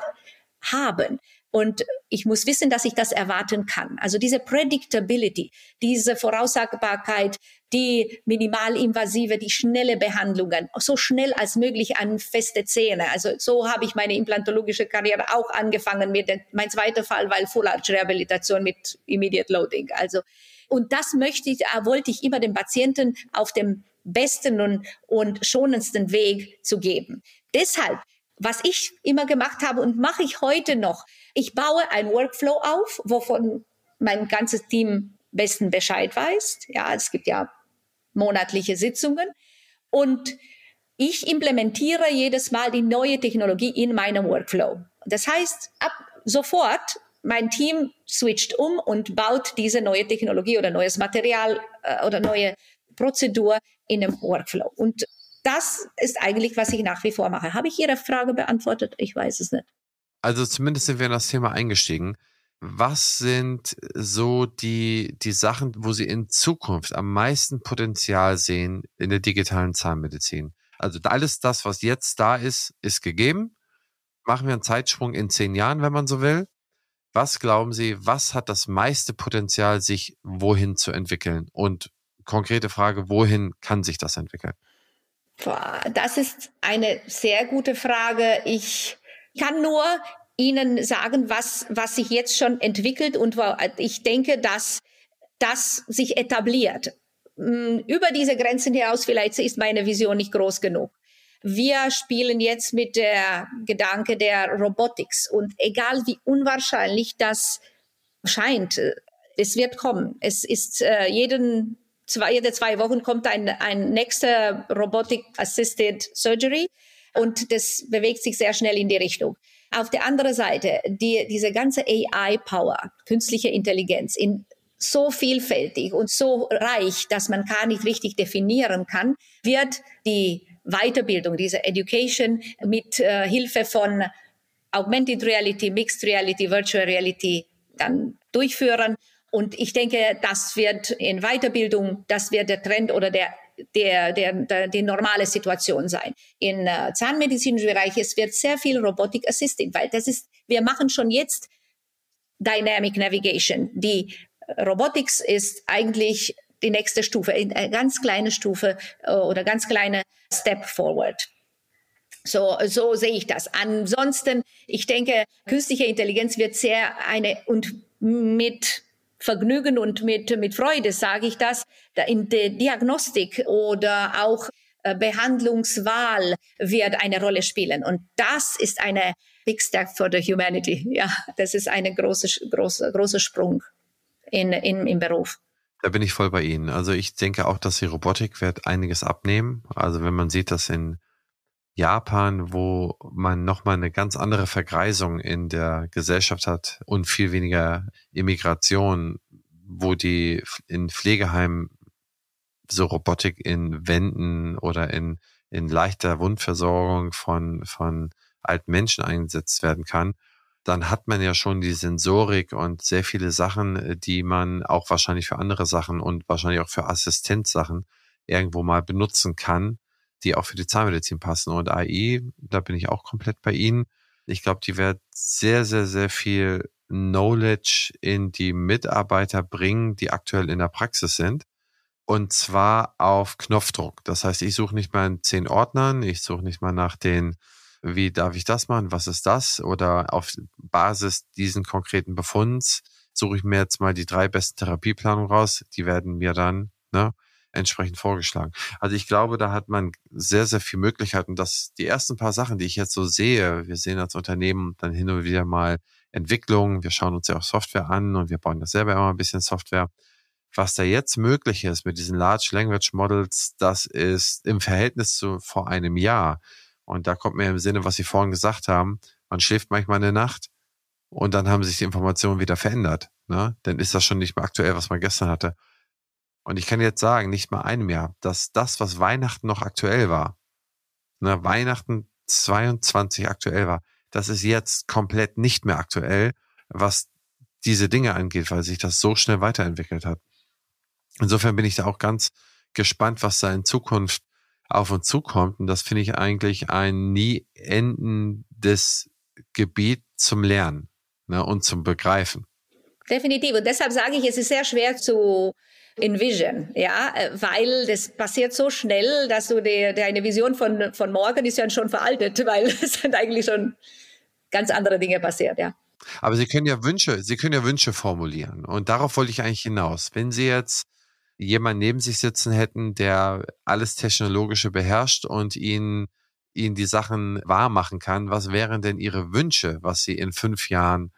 haben. Und ich muss wissen, dass ich das erwarten kann. Also diese Predictability, diese Voraussagbarkeit, die minimalinvasive, die schnelle Behandlungen, so schnell als möglich an feste Zähne. Also so habe ich meine implantologische Karriere auch angefangen mit, mein zweiter Fall war Full Arch Rehabilitation mit Immediate Loading. Also, und das möchte ich, äh, wollte ich immer dem Patienten auf dem besten und, und schonendsten Weg zu geben. Deshalb was ich immer gemacht habe und mache ich heute noch. Ich baue ein Workflow auf, wovon mein ganzes Team besten Bescheid weiß. Ja, es gibt ja monatliche Sitzungen und ich implementiere jedes Mal die neue Technologie in meinem Workflow. Das heißt, ab sofort mein Team switcht um und baut diese neue Technologie oder neues Material äh, oder neue Prozedur in einem Workflow. Und das ist eigentlich, was ich nach wie vor mache. Habe ich Ihre Frage beantwortet? Ich weiß es nicht. Also zumindest sind wir in das Thema eingestiegen. Was sind so die, die Sachen, wo Sie in Zukunft am meisten Potenzial sehen in der digitalen Zahnmedizin? Also alles das, was jetzt da ist, ist gegeben. Machen wir einen Zeitsprung in zehn Jahren, wenn man so will. Was glauben Sie, was hat das meiste Potenzial, sich wohin zu entwickeln? Und konkrete Frage, wohin kann sich das entwickeln? Das ist eine sehr gute Frage. Ich kann nur Ihnen sagen, was, was sich jetzt schon entwickelt und ich denke, dass das sich etabliert. Hm, über diese Grenzen hinaus vielleicht ist meine Vision nicht groß genug. Wir spielen jetzt mit der Gedanke der Robotics und egal wie unwahrscheinlich das scheint, es wird kommen. Es ist äh, jeden zwei, jede zwei Wochen kommt ein, ein nächster Robotic Assisted Surgery und das bewegt sich sehr schnell in die Richtung. Auf der anderen Seite, die, diese ganze AI-Power, künstliche Intelligenz, in so vielfältig und so reich, dass man gar nicht richtig definieren kann, wird die Weiterbildung, diese Education mit äh, Hilfe von Augmented Reality, Mixed Reality, Virtual Reality dann durchführen. Und ich denke, das wird in Weiterbildung, das wird der Trend oder der der, der, der, die normale Situation sein. In äh, zahnmedizinischen Bereich, es wird sehr viel Robotic Assisting, weil das ist, wir machen schon jetzt Dynamic Navigation. Die Robotics ist eigentlich die nächste Stufe, eine ganz kleine Stufe äh, oder ganz kleine Step forward. So, so sehe ich das. Ansonsten, ich denke, künstliche Intelligenz wird sehr eine und mit Vergnügen und mit, mit Freude sage ich das, in der Diagnostik oder auch äh, Behandlungswahl wird eine Rolle spielen. Und das ist eine big step for the humanity. Ja, das ist eine große, große, große Sprung in, in, im Beruf. Da bin ich voll bei Ihnen. Also ich denke auch, dass die Robotik wird einiges abnehmen. Also wenn man sieht, dass in Japan, wo man nochmal eine ganz andere Vergreisung in der Gesellschaft hat und viel weniger Immigration, wo die in Pflegeheimen so Robotik in Wänden oder in, in leichter Wundversorgung von, von alten Menschen eingesetzt werden kann, dann hat man ja schon die Sensorik und sehr viele Sachen, die man auch wahrscheinlich für andere Sachen und wahrscheinlich auch für Assistenzsachen irgendwo mal benutzen kann die auch für die Zahnmedizin passen. Und AI, da bin ich auch komplett bei Ihnen. Ich glaube, die wird sehr, sehr, sehr viel Knowledge in die Mitarbeiter bringen, die aktuell in der Praxis sind. Und zwar auf Knopfdruck. Das heißt, ich suche nicht mal in zehn Ordnern, ich suche nicht mal nach den, wie darf ich das machen, was ist das? Oder auf Basis diesen konkreten Befunds suche ich mir jetzt mal die drei besten Therapieplanungen raus. Die werden mir dann ne, entsprechend vorgeschlagen. Also ich glaube, da hat man sehr, sehr viel Möglichkeiten, dass die ersten paar Sachen, die ich jetzt so sehe, wir sehen als Unternehmen dann hin und wieder mal Entwicklungen, wir schauen uns ja auch Software an und wir bauen ja selber immer ein bisschen Software. was da jetzt möglich ist mit diesen Large Language Models, das ist im Verhältnis zu vor einem Jahr. Und da kommt mir im Sinne, was Sie vorhin gesagt haben, man schläft manchmal eine Nacht und dann haben sich die Informationen wieder verändert. Ne? Dann ist das schon nicht mehr aktuell, was man gestern hatte. Und ich kann jetzt sagen, nicht mal einem Jahr, dass das, was Weihnachten noch aktuell war, ne, Weihnachten 22 aktuell war, das ist jetzt komplett nicht mehr aktuell, was diese Dinge angeht, weil sich das so schnell weiterentwickelt hat. Insofern bin ich da auch ganz gespannt, was da in Zukunft auf uns zukommt. Und das finde ich eigentlich ein nie endendes Gebiet zum Lernen ne, und zum Begreifen. Definitiv. Und deshalb sage ich, es ist sehr schwer zu envision, ja, weil das passiert so schnell, dass du die, deine Vision von, von morgen ist ja schon veraltet, weil es sind eigentlich schon ganz andere Dinge passiert, ja. Aber Sie können ja Wünsche, Sie können ja Wünsche formulieren. Und darauf wollte ich eigentlich hinaus. Wenn Sie jetzt jemanden neben sich sitzen hätten, der alles Technologische beherrscht und Ihnen, Ihnen die Sachen wahr machen kann, was wären denn Ihre Wünsche, was Sie in fünf Jahren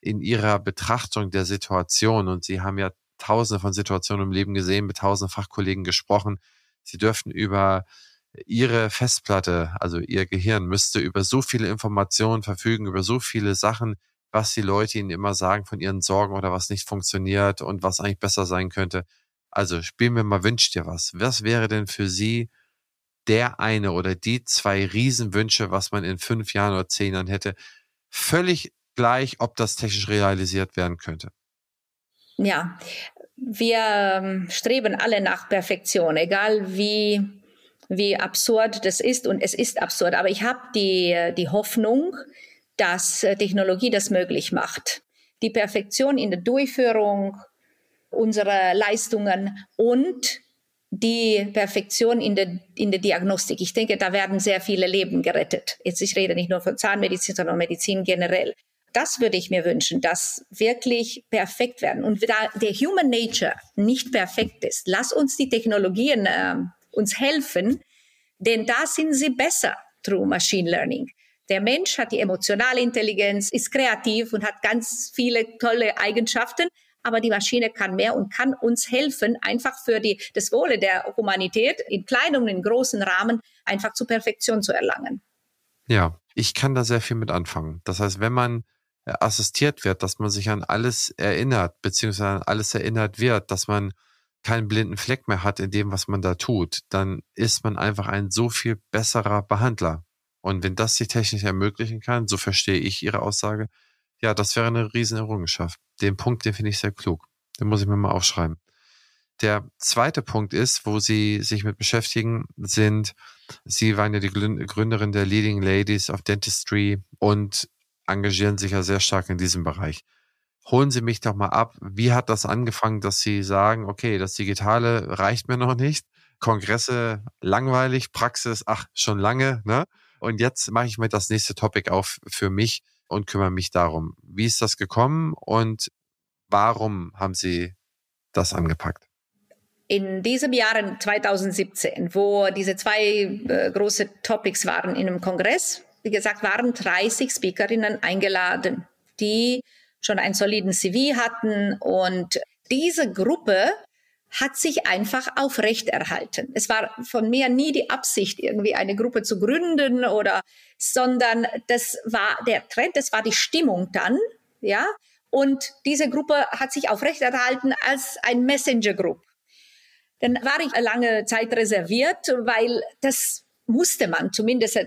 in Ihrer Betrachtung der Situation, und Sie haben ja tausende von Situationen im Leben gesehen, mit tausenden Fachkollegen gesprochen, Sie dürften über Ihre Festplatte, also Ihr Gehirn, müsste über so viele Informationen verfügen, über so viele Sachen, was die Leute ihnen immer sagen von ihren Sorgen oder was nicht funktioniert und was eigentlich besser sein könnte. Also spielen wir mal Wünsch dir was. Was wäre denn für Sie der eine oder die zwei Riesenwünsche, was man in fünf Jahren oder zehn Jahren hätte? Völlig gleich, ob das technisch realisiert werden könnte. Ja, wir ähm, streben alle nach Perfektion, egal wie, wie absurd das ist. Und es ist absurd. Aber ich habe die, die Hoffnung, dass äh, Technologie das möglich macht. Die Perfektion in der Durchführung unserer Leistungen und die Perfektion in der, in der Diagnostik. Ich denke, da werden sehr viele Leben gerettet. Jetzt, ich rede nicht nur von Zahnmedizin, sondern Medizin generell. Das würde ich mir wünschen, dass wirklich perfekt werden. Und da der Human Nature nicht perfekt ist, lass uns die Technologien äh, uns helfen, denn da sind sie besser through Machine Learning. Der Mensch hat die emotionale Intelligenz, ist kreativ und hat ganz viele tolle Eigenschaften. Aber die Maschine kann mehr und kann uns helfen, einfach für die, das Wohle der Humanität in kleinem und in großen Rahmen einfach zur Perfektion zu erlangen. Ja, ich kann da sehr viel mit anfangen. Das heißt, wenn man assistiert wird, dass man sich an alles erinnert, beziehungsweise an alles erinnert wird, dass man keinen blinden Fleck mehr hat in dem, was man da tut, dann ist man einfach ein so viel besserer Behandler. Und wenn das die Technik ermöglichen kann, so verstehe ich Ihre Aussage, ja, das wäre eine riesen Errungenschaft. Den Punkt, den finde ich sehr klug. Den muss ich mir mal aufschreiben. Der zweite Punkt ist, wo Sie sich mit beschäftigen, sind, Sie waren ja die Gründerin der Leading Ladies of Dentistry und engagieren sich ja sehr stark in diesem Bereich. Holen Sie mich doch mal ab. Wie hat das angefangen, dass Sie sagen, okay, das Digitale reicht mir noch nicht? Kongresse langweilig, Praxis, ach, schon lange, ne? Und jetzt mache ich mir das nächste Topic auf für mich und kümmere mich darum. Wie ist das gekommen und warum haben Sie das angepackt? In diesem Jahr 2017, wo diese zwei äh, große Topics waren in einem Kongress, wie gesagt, waren 30 Speakerinnen eingeladen, die schon einen soliden CV hatten und diese Gruppe hat sich einfach aufrechterhalten. Es war von mir nie die Absicht, irgendwie eine Gruppe zu gründen oder, sondern das war der Trend, das war die Stimmung dann, ja. Und diese Gruppe hat sich aufrechterhalten als ein Messenger-Group. Dann war ich lange Zeit reserviert, weil das musste man zumindest äh,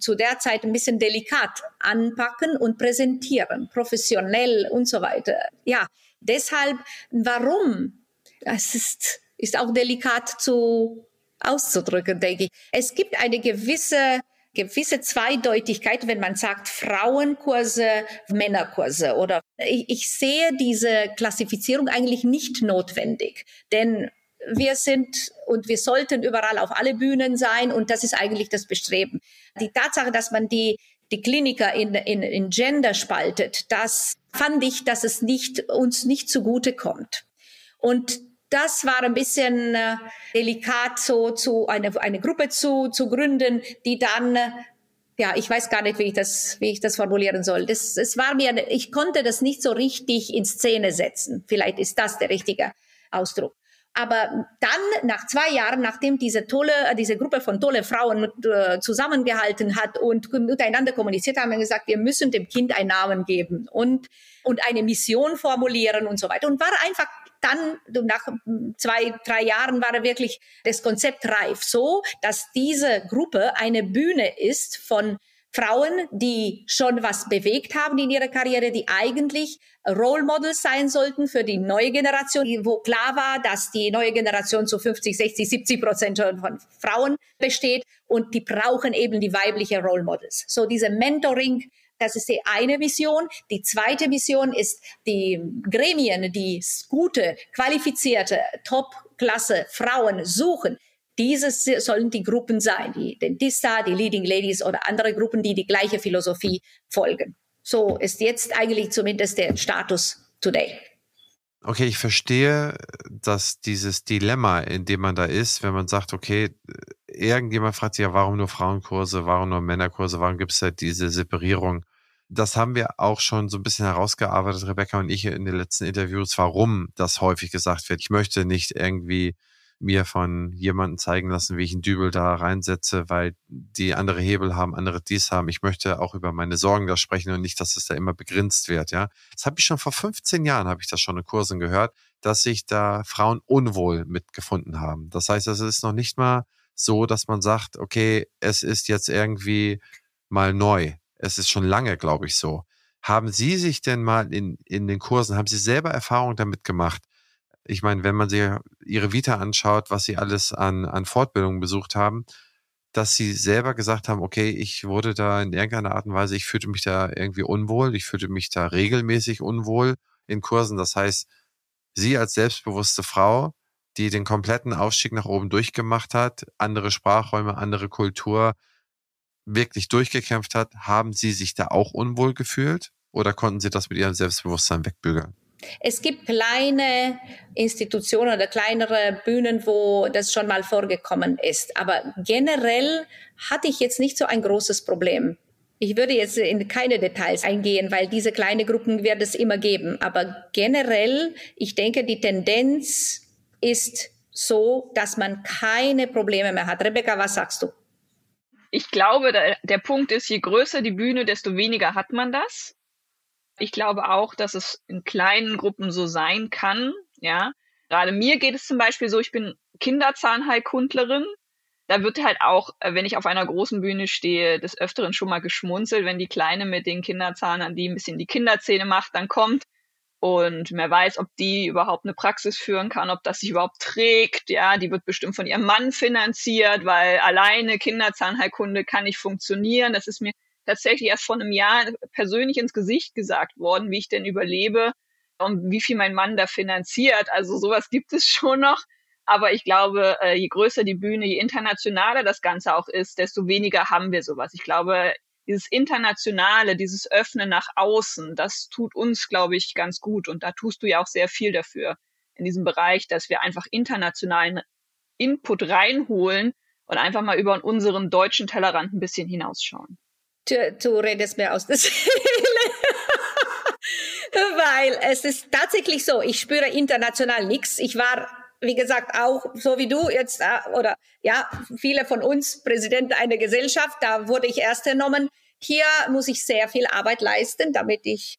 zu der Zeit ein bisschen delikat anpacken und präsentieren, professionell und so weiter. Ja, deshalb, warum das ist, ist auch delikat zu auszudrücken, denke ich. Es gibt eine gewisse gewisse Zweideutigkeit, wenn man sagt Frauenkurse, Männerkurse oder ich, ich sehe diese Klassifizierung eigentlich nicht notwendig, denn wir sind und wir sollten überall auf alle Bühnen sein und das ist eigentlich das Bestreben. Die Tatsache, dass man die die Kliniker in, in, in Gender spaltet, das fand ich, dass es nicht, uns nicht zugute kommt. Und das war ein bisschen äh, delikat, so zu eine, eine Gruppe zu, zu gründen, die dann äh, ja, ich weiß gar nicht, wie ich das, wie ich das formulieren soll. Das, es war mir, ich konnte das nicht so richtig in Szene setzen. Vielleicht ist das der richtige Ausdruck. Aber dann, nach zwei Jahren, nachdem diese tolle, äh, diese Gruppe von tolle Frauen äh, zusammengehalten hat und miteinander kommuniziert haben, haben gesagt, wir müssen dem Kind einen Namen geben und, und eine Mission formulieren und so weiter. Und war einfach dann, nach zwei, drei Jahren war wirklich das Konzept reif, so, dass diese Gruppe eine Bühne ist von Frauen, die schon was bewegt haben in ihrer Karriere, die eigentlich Role Models sein sollten für die neue Generation, wo klar war, dass die neue Generation zu 50, 60, 70 Prozent von Frauen besteht und die brauchen eben die weibliche Role Models. So diese Mentoring, das ist die eine Vision. Die zweite Vision ist die Gremien, die gute, qualifizierte, Top-Klasse Frauen suchen, dieses sollen die Gruppen sein, die Dentista, die Leading Ladies oder andere Gruppen, die die gleiche Philosophie folgen. So ist jetzt eigentlich zumindest der Status today. Okay, ich verstehe, dass dieses Dilemma, in dem man da ist, wenn man sagt, okay, irgendjemand fragt sich ja, warum nur Frauenkurse, warum nur Männerkurse, warum gibt es da diese Separierung? Das haben wir auch schon so ein bisschen herausgearbeitet, Rebecca und ich in den letzten Interviews, warum das häufig gesagt wird. Ich möchte nicht irgendwie mir von jemandem zeigen lassen, wie ich einen Dübel da reinsetze, weil die andere Hebel haben, andere dies haben. Ich möchte auch über meine Sorgen da sprechen und nicht, dass es da immer begrenzt wird, ja. Das habe ich schon vor 15 Jahren, habe ich das schon in Kursen gehört, dass sich da Frauen unwohl mitgefunden haben. Das heißt, es ist noch nicht mal so, dass man sagt, okay, es ist jetzt irgendwie mal neu. Es ist schon lange, glaube ich, so. Haben Sie sich denn mal in, in den Kursen, haben Sie selber Erfahrung damit gemacht, ich meine, wenn man sich ihre Vita anschaut, was sie alles an, an Fortbildungen besucht haben, dass sie selber gesagt haben, okay, ich wurde da in irgendeiner Art und Weise, ich fühlte mich da irgendwie unwohl, ich fühlte mich da regelmäßig unwohl in Kursen. Das heißt, sie als selbstbewusste Frau, die den kompletten Aufstieg nach oben durchgemacht hat, andere Sprachräume, andere Kultur, wirklich durchgekämpft hat, haben sie sich da auch unwohl gefühlt oder konnten sie das mit ihrem Selbstbewusstsein wegbügeln? Es gibt kleine Institutionen oder kleinere Bühnen, wo das schon mal vorgekommen ist. Aber generell hatte ich jetzt nicht so ein großes Problem. Ich würde jetzt in keine Details eingehen, weil diese kleinen Gruppen wird es immer geben. Aber generell, ich denke, die Tendenz ist so, dass man keine Probleme mehr hat. Rebecca, was sagst du? Ich glaube, der, der Punkt ist, je größer die Bühne, desto weniger hat man das. Ich glaube auch, dass es in kleinen Gruppen so sein kann. Ja, gerade mir geht es zum Beispiel so, ich bin Kinderzahnheilkundlerin. Da wird halt auch, äh, wenn ich auf einer großen Bühne stehe, des Öfteren schon mal geschmunzelt, wenn die Kleine mit den Kinderzahn an die ein bisschen die Kinderzähne macht, dann kommt und wer weiß, ob die überhaupt eine Praxis führen kann, ob das sich überhaupt trägt. Ja, die wird bestimmt von ihrem Mann finanziert, weil alleine Kinderzahnheilkunde kann nicht funktionieren. Das ist mir tatsächlich erst vor einem Jahr persönlich ins Gesicht gesagt worden, wie ich denn überlebe und wie viel mein Mann da finanziert. Also sowas gibt es schon noch. Aber ich glaube, äh, je größer die Bühne, je internationaler das Ganze auch ist, desto weniger haben wir sowas. Ich glaube, dieses Internationale, dieses Öffnen nach außen, das tut uns, glaube ich, ganz gut. Und da tust du ja auch sehr viel dafür in diesem Bereich, dass wir einfach internationalen Input reinholen und einfach mal über unseren deutschen Tellerrand ein bisschen hinausschauen du, du redest mir aus der Seele. Weil es ist tatsächlich so, ich spüre international nichts. Ich war, wie gesagt, auch so wie du jetzt, äh, oder ja, viele von uns Präsident einer Gesellschaft, da wurde ich erst genommen. Hier muss ich sehr viel Arbeit leisten, damit ich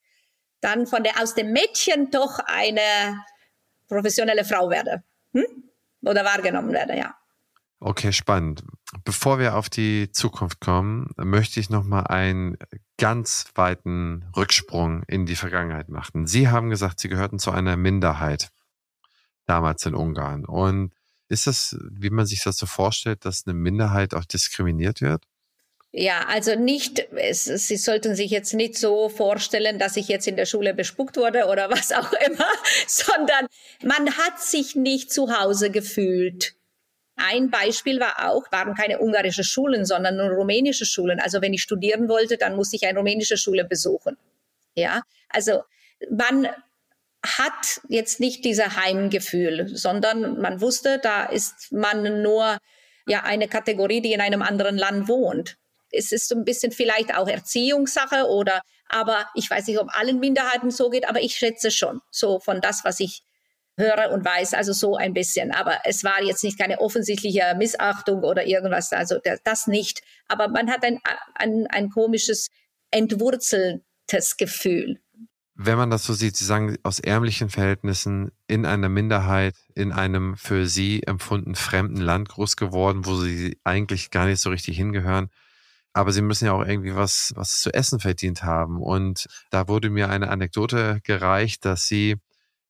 dann von der, aus dem Mädchen doch eine professionelle Frau werde. Hm? Oder wahrgenommen werde, ja. Okay, spannend. Bevor wir auf die Zukunft kommen, möchte ich noch mal einen ganz weiten Rücksprung in die Vergangenheit machen. Sie haben gesagt, Sie gehörten zu einer Minderheit damals in Ungarn. Und ist das, wie man sich das so vorstellt, dass eine Minderheit auch diskriminiert wird? Ja, also nicht, es, Sie sollten sich jetzt nicht so vorstellen, dass ich jetzt in der Schule bespuckt wurde oder was auch immer, sondern man hat sich nicht zu Hause gefühlt. Ein Beispiel war auch, waren keine ungarische Schulen, sondern nur rumänische Schulen. Also wenn ich studieren wollte, dann musste ich eine rumänische Schule besuchen. Ja, also man hat jetzt nicht dieses Heimgefühl, sondern man wusste, da ist man nur ja eine Kategorie, die in einem anderen Land wohnt. Es ist so ein bisschen vielleicht auch Erziehungssache oder, aber ich weiß nicht, ob allen Minderheiten so geht, aber ich schätze schon so von das, was ich höre und weiß, also so ein bisschen. Aber es war jetzt nicht keine offensichtliche Missachtung oder irgendwas, also das nicht. Aber man hat ein, ein, ein komisches, entwurzeltes Gefühl. Wenn man das so sieht, Sie sagen, aus ärmlichen Verhältnissen in einer Minderheit, in einem für Sie empfunden fremden Land groß geworden, wo Sie eigentlich gar nicht so richtig hingehören. Aber Sie müssen ja auch irgendwie was, was zu essen verdient haben. Und da wurde mir eine Anekdote gereicht, dass Sie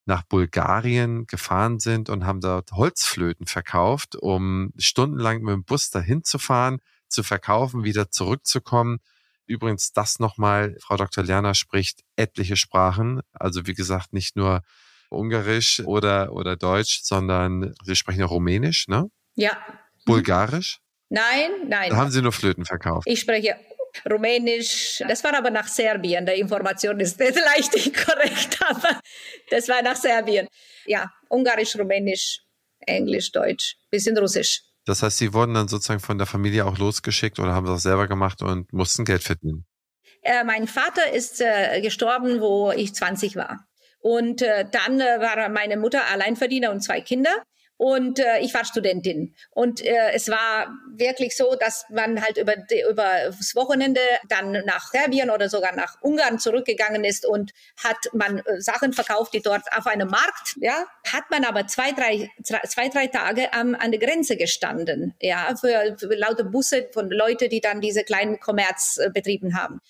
nach Bulgarien gefahren sind und haben dort Holzflöten verkauft, um stundenlang mit dem Bus dahin zu fahren, zu verkaufen, wieder zurückzukommen. Übrigens, das nochmal, Frau Dr. Lerner spricht etliche Sprachen. Also wie gesagt, nicht nur Ungarisch oder, oder Deutsch, sondern Sie sprechen ja Rumänisch, ne? Ja. Bulgarisch? Nein, nein. Da haben Sie nur Flöten verkauft. Ich spreche Rumänisch. Das war aber nach Serbien. Die Information ist leicht inkorrekt, aber das war nach Serbien. Ja, Ungarisch, Rumänisch, Englisch, Deutsch, bisschen Russisch. Das heißt, Sie wurden dann sozusagen von der Familie auch losgeschickt oder haben das selber gemacht und mussten Geld verdienen? Äh, mein Vater ist äh, gestorben, wo ich 20 war. Und äh, dann äh, war meine Mutter Alleinverdiener und zwei Kinder. Und äh, ich war Studentin. Und äh, es war wirklich so, dass man halt über, über das Wochenende dann nach Serbien oder sogar nach Ungarn zurückgegangen ist und hat man äh, Sachen verkauft, die dort auf einem Markt, ja, hat man aber zwei, drei, zwei, drei Tage am, an der Grenze gestanden, ja, für, für lauter Busse von Leuten, die dann diese kleinen Kommerz äh, betrieben haben.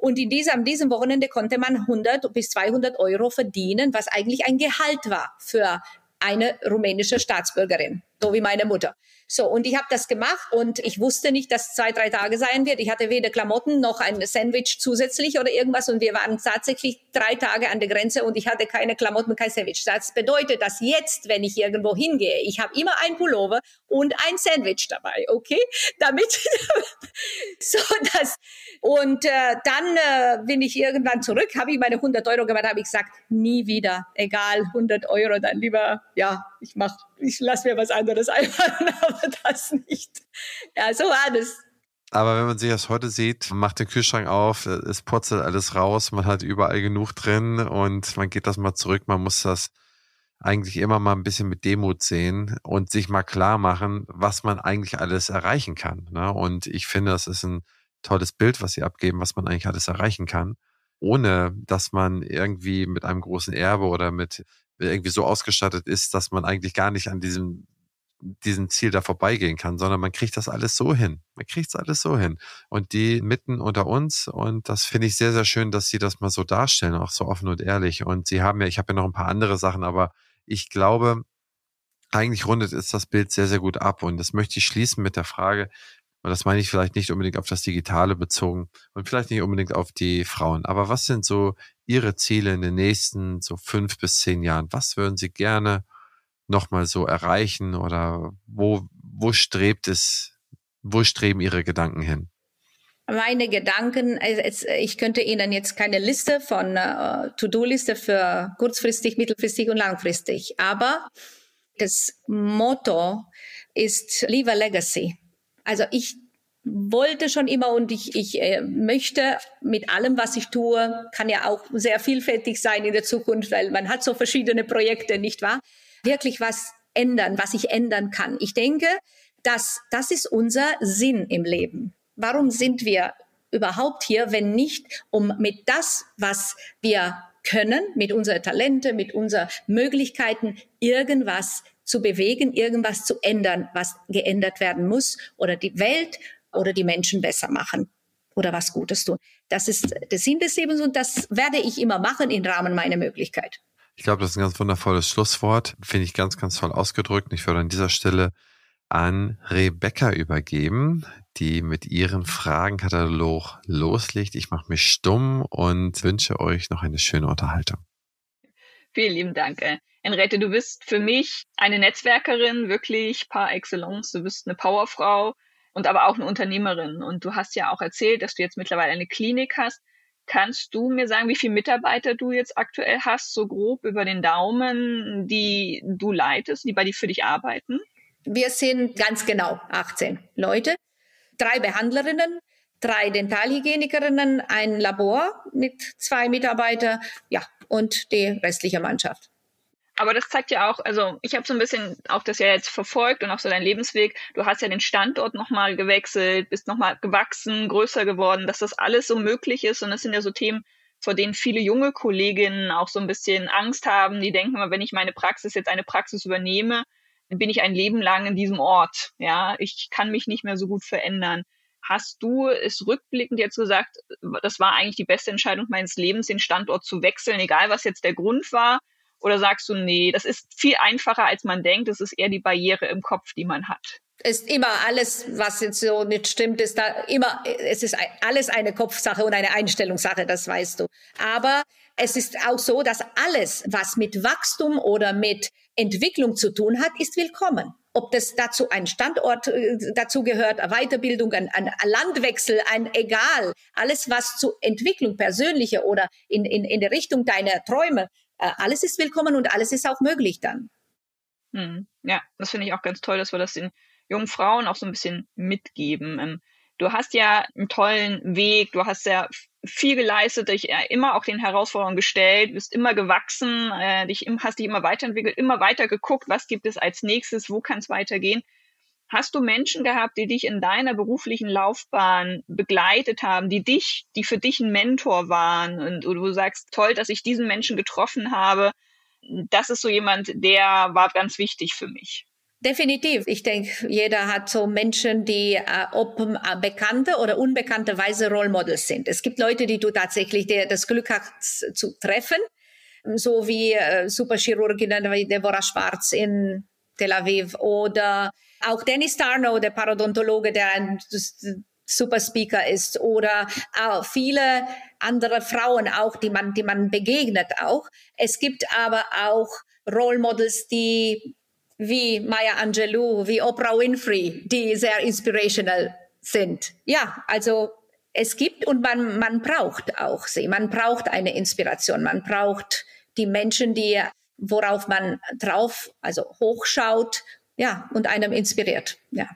Und in diesem, an diesem Wochenende konnte man 100 bis 200 Euro verdienen, was eigentlich ein Gehalt war für eine rumänische Staatsbürgerin, so wie meine Mutter. So, und ich habe das gemacht und ich wusste nicht, dass zwei, drei Tage sein wird. Ich hatte weder Klamotten noch ein Sandwich zusätzlich oder irgendwas und wir waren tatsächlich drei Tage an der Grenze und ich hatte keine Klamotten, kein Sandwich. Das bedeutet, dass jetzt, wenn ich irgendwo hingehe, ich habe immer ein Pullover und ein Sandwich dabei, okay? Damit so das und äh, dann äh, bin ich irgendwann zurück, habe ich meine 100 Euro gemacht, habe ich gesagt, nie wieder, egal 100 Euro, dann lieber ja, ich mach ich lasse mir was anderes einfallen, aber das nicht. Ja, so war das. Aber wenn man sich das heute sieht, macht den Kühlschrank auf, es purzelt alles raus, man hat überall genug drin und man geht das mal zurück, man muss das eigentlich immer mal ein bisschen mit Demut sehen und sich mal klar machen, was man eigentlich alles erreichen kann. Ne? Und ich finde, das ist ein tolles Bild, was sie abgeben, was man eigentlich alles erreichen kann, ohne dass man irgendwie mit einem großen Erbe oder mit irgendwie so ausgestattet ist, dass man eigentlich gar nicht an diesem diesem Ziel da vorbeigehen kann, sondern man kriegt das alles so hin. Man kriegt es alles so hin. Und die mitten unter uns, und das finde ich sehr, sehr schön, dass Sie das mal so darstellen, auch so offen und ehrlich. Und Sie haben ja, ich habe ja noch ein paar andere Sachen, aber ich glaube, eigentlich rundet es das Bild sehr, sehr gut ab. Und das möchte ich schließen mit der Frage, und das meine ich vielleicht nicht unbedingt auf das Digitale bezogen und vielleicht nicht unbedingt auf die Frauen. Aber was sind so Ihre Ziele in den nächsten so fünf bis zehn Jahren? Was würden Sie gerne nochmal so erreichen oder wo, wo strebt es, wo streben Ihre Gedanken hin? Meine Gedanken, ich könnte Ihnen jetzt keine Liste von uh, To-Do-Liste für kurzfristig, mittelfristig und langfristig, aber das Motto ist Leave a Legacy. Also ich wollte schon immer und ich, ich äh, möchte mit allem, was ich tue, kann ja auch sehr vielfältig sein in der Zukunft, weil man hat so verschiedene Projekte, nicht wahr? Wirklich was ändern, was ich ändern kann. Ich denke, dass das ist unser Sinn im Leben. Warum sind wir überhaupt hier, wenn nicht, um mit das, was wir können, mit unseren Talente, mit unseren Möglichkeiten, irgendwas zu bewegen, irgendwas zu ändern, was geändert werden muss oder die Welt oder die Menschen besser machen oder was Gutes tun. Das ist der Sinn des Lebens und das werde ich immer machen im Rahmen meiner Möglichkeit. Ich glaube, das ist ein ganz wundervolles Schlusswort. Finde ich ganz, ganz toll ausgedrückt. Ich würde an dieser Stelle an Rebecca übergeben, die mit ihrem Fragenkatalog loslegt. Ich mache mich stumm und wünsche euch noch eine schöne Unterhaltung. Vielen lieben Dank. Enrette, du bist für mich eine Netzwerkerin, wirklich par excellence. Du bist eine Powerfrau und aber auch eine Unternehmerin. Und du hast ja auch erzählt, dass du jetzt mittlerweile eine Klinik hast. Kannst du mir sagen, wie viele Mitarbeiter du jetzt aktuell hast, so grob über den Daumen, die du leitest, die bei dir für dich arbeiten? Wir sind ganz genau 18 Leute, drei Behandlerinnen, drei Dentalhygienikerinnen, ein Labor mit zwei Mitarbeitern, ja, und die restliche Mannschaft. Aber das zeigt ja auch, also ich habe so ein bisschen auch das ja jetzt verfolgt und auch so dein Lebensweg. Du hast ja den Standort nochmal gewechselt, bist nochmal gewachsen, größer geworden, dass das alles so möglich ist. Und das sind ja so Themen, vor denen viele junge Kolleginnen auch so ein bisschen Angst haben. Die denken immer, wenn ich meine Praxis jetzt eine Praxis übernehme, dann bin ich ein Leben lang in diesem Ort. Ja, ich kann mich nicht mehr so gut verändern. Hast du es rückblickend jetzt gesagt, das war eigentlich die beste Entscheidung meines Lebens, den Standort zu wechseln, egal was jetzt der Grund war? Oder sagst du, nee, das ist viel einfacher, als man denkt. Das ist eher die Barriere im Kopf, die man hat. Ist immer alles, was jetzt so nicht stimmt, ist da immer, es ist alles eine Kopfsache und eine Einstellungssache, das weißt du. Aber es ist auch so, dass alles, was mit Wachstum oder mit Entwicklung zu tun hat, ist willkommen. Ob das dazu ein Standort äh, dazu gehört, eine Weiterbildung, ein, ein Landwechsel, ein egal, alles was zu Entwicklung persönlicher oder in, in, in der Richtung deiner Träume alles ist willkommen und alles ist auch möglich dann. Hm. Ja, das finde ich auch ganz toll, dass wir das den jungen Frauen auch so ein bisschen mitgeben. Ähm, du hast ja einen tollen Weg, du hast ja viel geleistet, dich äh, immer auch den Herausforderungen gestellt, bist immer gewachsen, äh, dich, hast dich immer weiterentwickelt, immer weiter geguckt, was gibt es als nächstes, wo kann es weitergehen. Hast du Menschen gehabt, die dich in deiner beruflichen Laufbahn begleitet haben, die dich, die für dich ein Mentor waren und, und du sagst, toll, dass ich diesen Menschen getroffen habe. Das ist so jemand, der war ganz wichtig für mich. Definitiv. Ich denke, jeder hat so Menschen, die äh, ob äh, bekannte oder unbekannte Weise Rollmodels sind. Es gibt Leute, die du tatsächlich der, das Glück hast zu treffen, so wie äh, Superchirurginnen wie Deborah Schwarz in Tel Aviv oder auch Dennis Tarnow, der Parodontologe, der ein super Speaker ist oder viele andere Frauen auch, die man, die man begegnet auch. Es gibt aber auch Role Models, die wie Maya Angelou, wie Oprah Winfrey, die sehr inspirational sind. Ja, also es gibt und man, man braucht auch sie. Man braucht eine Inspiration. Man braucht die Menschen, die, worauf man drauf, also hochschaut ja, und einem inspiriert. Ja.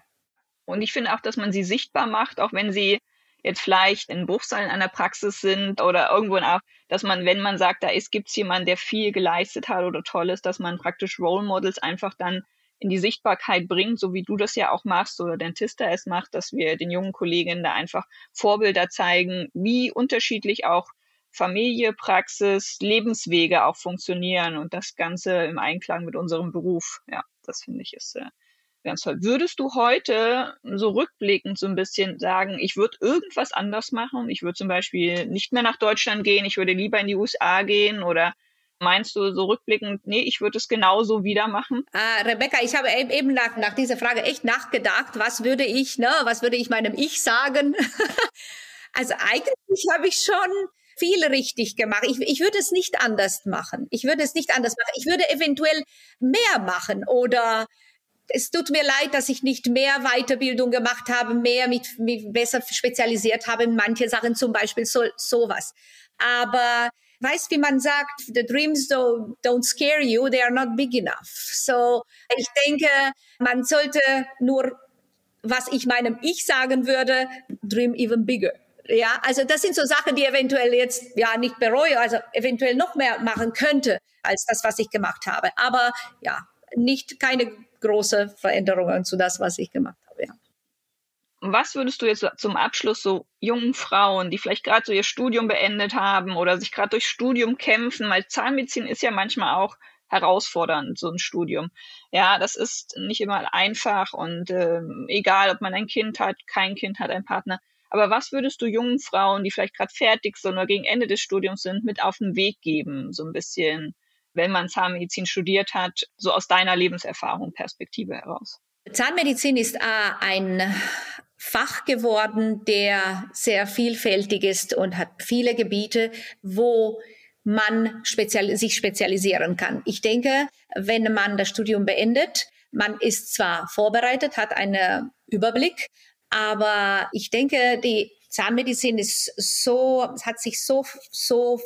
Und ich finde auch, dass man sie sichtbar macht, auch wenn sie jetzt vielleicht in Bruchsalen einer Praxis sind oder irgendwo auch, dass man, wenn man sagt, da ist, gibt es jemanden, der viel geleistet hat oder toll ist, dass man praktisch Role Models einfach dann in die Sichtbarkeit bringt, so wie du das ja auch machst oder Dentista es macht, dass wir den jungen Kolleginnen da einfach Vorbilder zeigen, wie unterschiedlich auch Familie, Praxis, Lebenswege auch funktionieren und das Ganze im Einklang mit unserem Beruf. Ja, das finde ich ist äh, ganz toll. Würdest du heute so rückblickend so ein bisschen sagen, ich würde irgendwas anders machen? Ich würde zum Beispiel nicht mehr nach Deutschland gehen, ich würde lieber in die USA gehen oder Meinst du so rückblickend, nee, ich würde es genauso wieder machen? Ah, Rebecca, ich habe eben nach, nach dieser Frage echt nachgedacht, was würde ich, ne, was würde ich meinem Ich sagen? also eigentlich habe ich schon viel richtig gemacht. Ich, ich würde es nicht anders machen. Ich würde es nicht anders machen. Ich würde eventuell mehr machen oder es tut mir leid, dass ich nicht mehr Weiterbildung gemacht habe, mehr mit, mit besser spezialisiert habe in manche Sachen, zum Beispiel so, sowas. Aber weißt, wie man sagt, the dreams don't, don't scare you, they are not big enough. So, ich denke, man sollte nur, was ich meinem Ich sagen würde, dream even bigger. Ja, also das sind so Sachen, die eventuell jetzt ja nicht bereue, also eventuell noch mehr machen könnte als das, was ich gemacht habe. Aber ja, nicht keine große Veränderungen zu das, was ich gemacht habe. Ja. Was würdest du jetzt zum Abschluss so jungen Frauen, die vielleicht gerade so ihr Studium beendet haben oder sich gerade durch Studium kämpfen, weil Zahnmedizin ist ja manchmal auch herausfordernd, so ein Studium. Ja, das ist nicht immer einfach und äh, egal, ob man ein Kind hat, kein Kind hat, ein Partner. Aber was würdest du jungen Frauen, die vielleicht gerade fertig sind oder gegen Ende des Studiums sind, mit auf den Weg geben? So ein bisschen, wenn man Zahnmedizin studiert hat, so aus deiner Lebenserfahrung Perspektive heraus? Zahnmedizin ist äh, ein Fach geworden, der sehr vielfältig ist und hat viele Gebiete, wo man spezial sich spezialisieren kann. Ich denke, wenn man das Studium beendet, man ist zwar vorbereitet, hat einen Überblick, aber ich denke, die Zahnmedizin ist so, hat sich so, so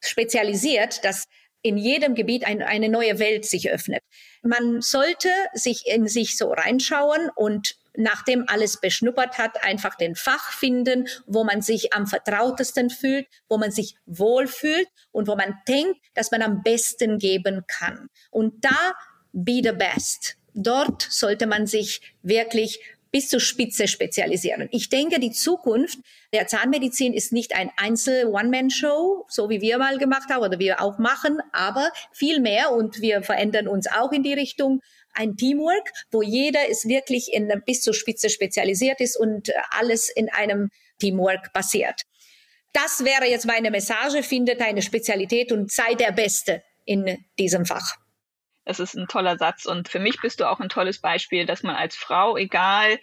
spezialisiert, dass in jedem Gebiet ein, eine neue Welt sich öffnet. Man sollte sich in sich so reinschauen und nachdem alles beschnuppert hat, einfach den Fach finden, wo man sich am vertrautesten fühlt, wo man sich wohlfühlt und wo man denkt, dass man am besten geben kann. Und da be the best. Dort sollte man sich wirklich bis zur Spitze spezialisieren. Ich denke, die Zukunft der Zahnmedizin ist nicht ein Einzel-One-Man-Show, so wie wir mal gemacht haben oder wir auch machen, aber viel mehr und wir verändern uns auch in die Richtung ein Teamwork, wo jeder ist wirklich in, bis zur Spitze spezialisiert ist und alles in einem Teamwork basiert. Das wäre jetzt meine Message, findet eine Spezialität und sei der Beste in diesem Fach. Das ist ein toller Satz. Und für mich bist du auch ein tolles Beispiel, dass man als Frau, egal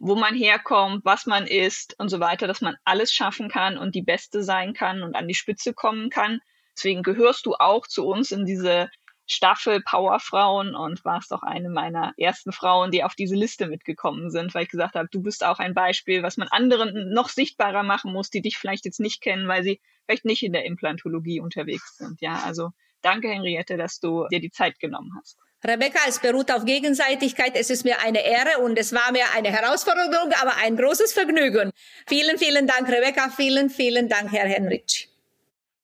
wo man herkommt, was man ist und so weiter, dass man alles schaffen kann und die Beste sein kann und an die Spitze kommen kann. Deswegen gehörst du auch zu uns in diese Staffel Powerfrauen und warst auch eine meiner ersten Frauen, die auf diese Liste mitgekommen sind, weil ich gesagt habe, du bist auch ein Beispiel, was man anderen noch sichtbarer machen muss, die dich vielleicht jetzt nicht kennen, weil sie vielleicht nicht in der Implantologie unterwegs sind. Ja, also Danke, Henriette, dass du dir die Zeit genommen hast. Rebecca, es beruht auf Gegenseitigkeit. Es ist mir eine Ehre und es war mir eine Herausforderung, aber ein großes Vergnügen. Vielen, vielen Dank, Rebecca. Vielen, vielen Dank, Herr Henrich.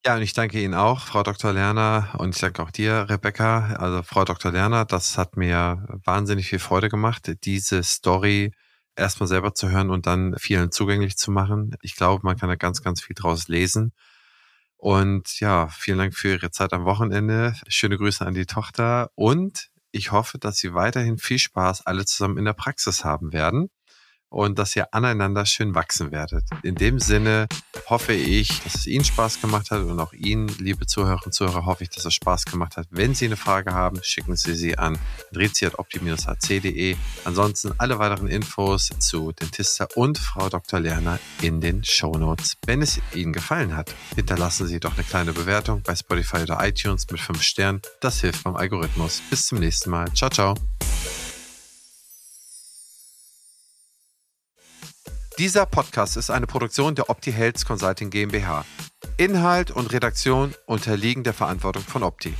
Ja, und ich danke Ihnen auch, Frau Dr. Lerner, und ich danke auch dir, Rebecca. Also, Frau Dr. Lerner, das hat mir wahnsinnig viel Freude gemacht, diese Story erstmal selber zu hören und dann vielen zugänglich zu machen. Ich glaube, man kann da ganz, ganz viel draus lesen. Und ja, vielen Dank für Ihre Zeit am Wochenende. Schöne Grüße an die Tochter und ich hoffe, dass Sie weiterhin viel Spaß alle zusammen in der Praxis haben werden und dass ihr aneinander schön wachsen werdet. In dem Sinne hoffe ich, dass es Ihnen Spaß gemacht hat und auch Ihnen, liebe Zuhörerinnen und Zuhörer, hoffe ich, dass es Spaß gemacht hat. Wenn Sie eine Frage haben, schicken Sie sie an drizi.opti-hc.de. Ansonsten alle weiteren Infos zu Dentista und Frau Dr. Lerner in den Show Notes. Wenn es Ihnen gefallen hat, hinterlassen Sie doch eine kleine Bewertung bei Spotify oder iTunes mit 5 Sternen. Das hilft beim Algorithmus. Bis zum nächsten Mal. Ciao, ciao. Dieser Podcast ist eine Produktion der Opti Health Consulting GmbH. Inhalt und Redaktion unterliegen der Verantwortung von Opti.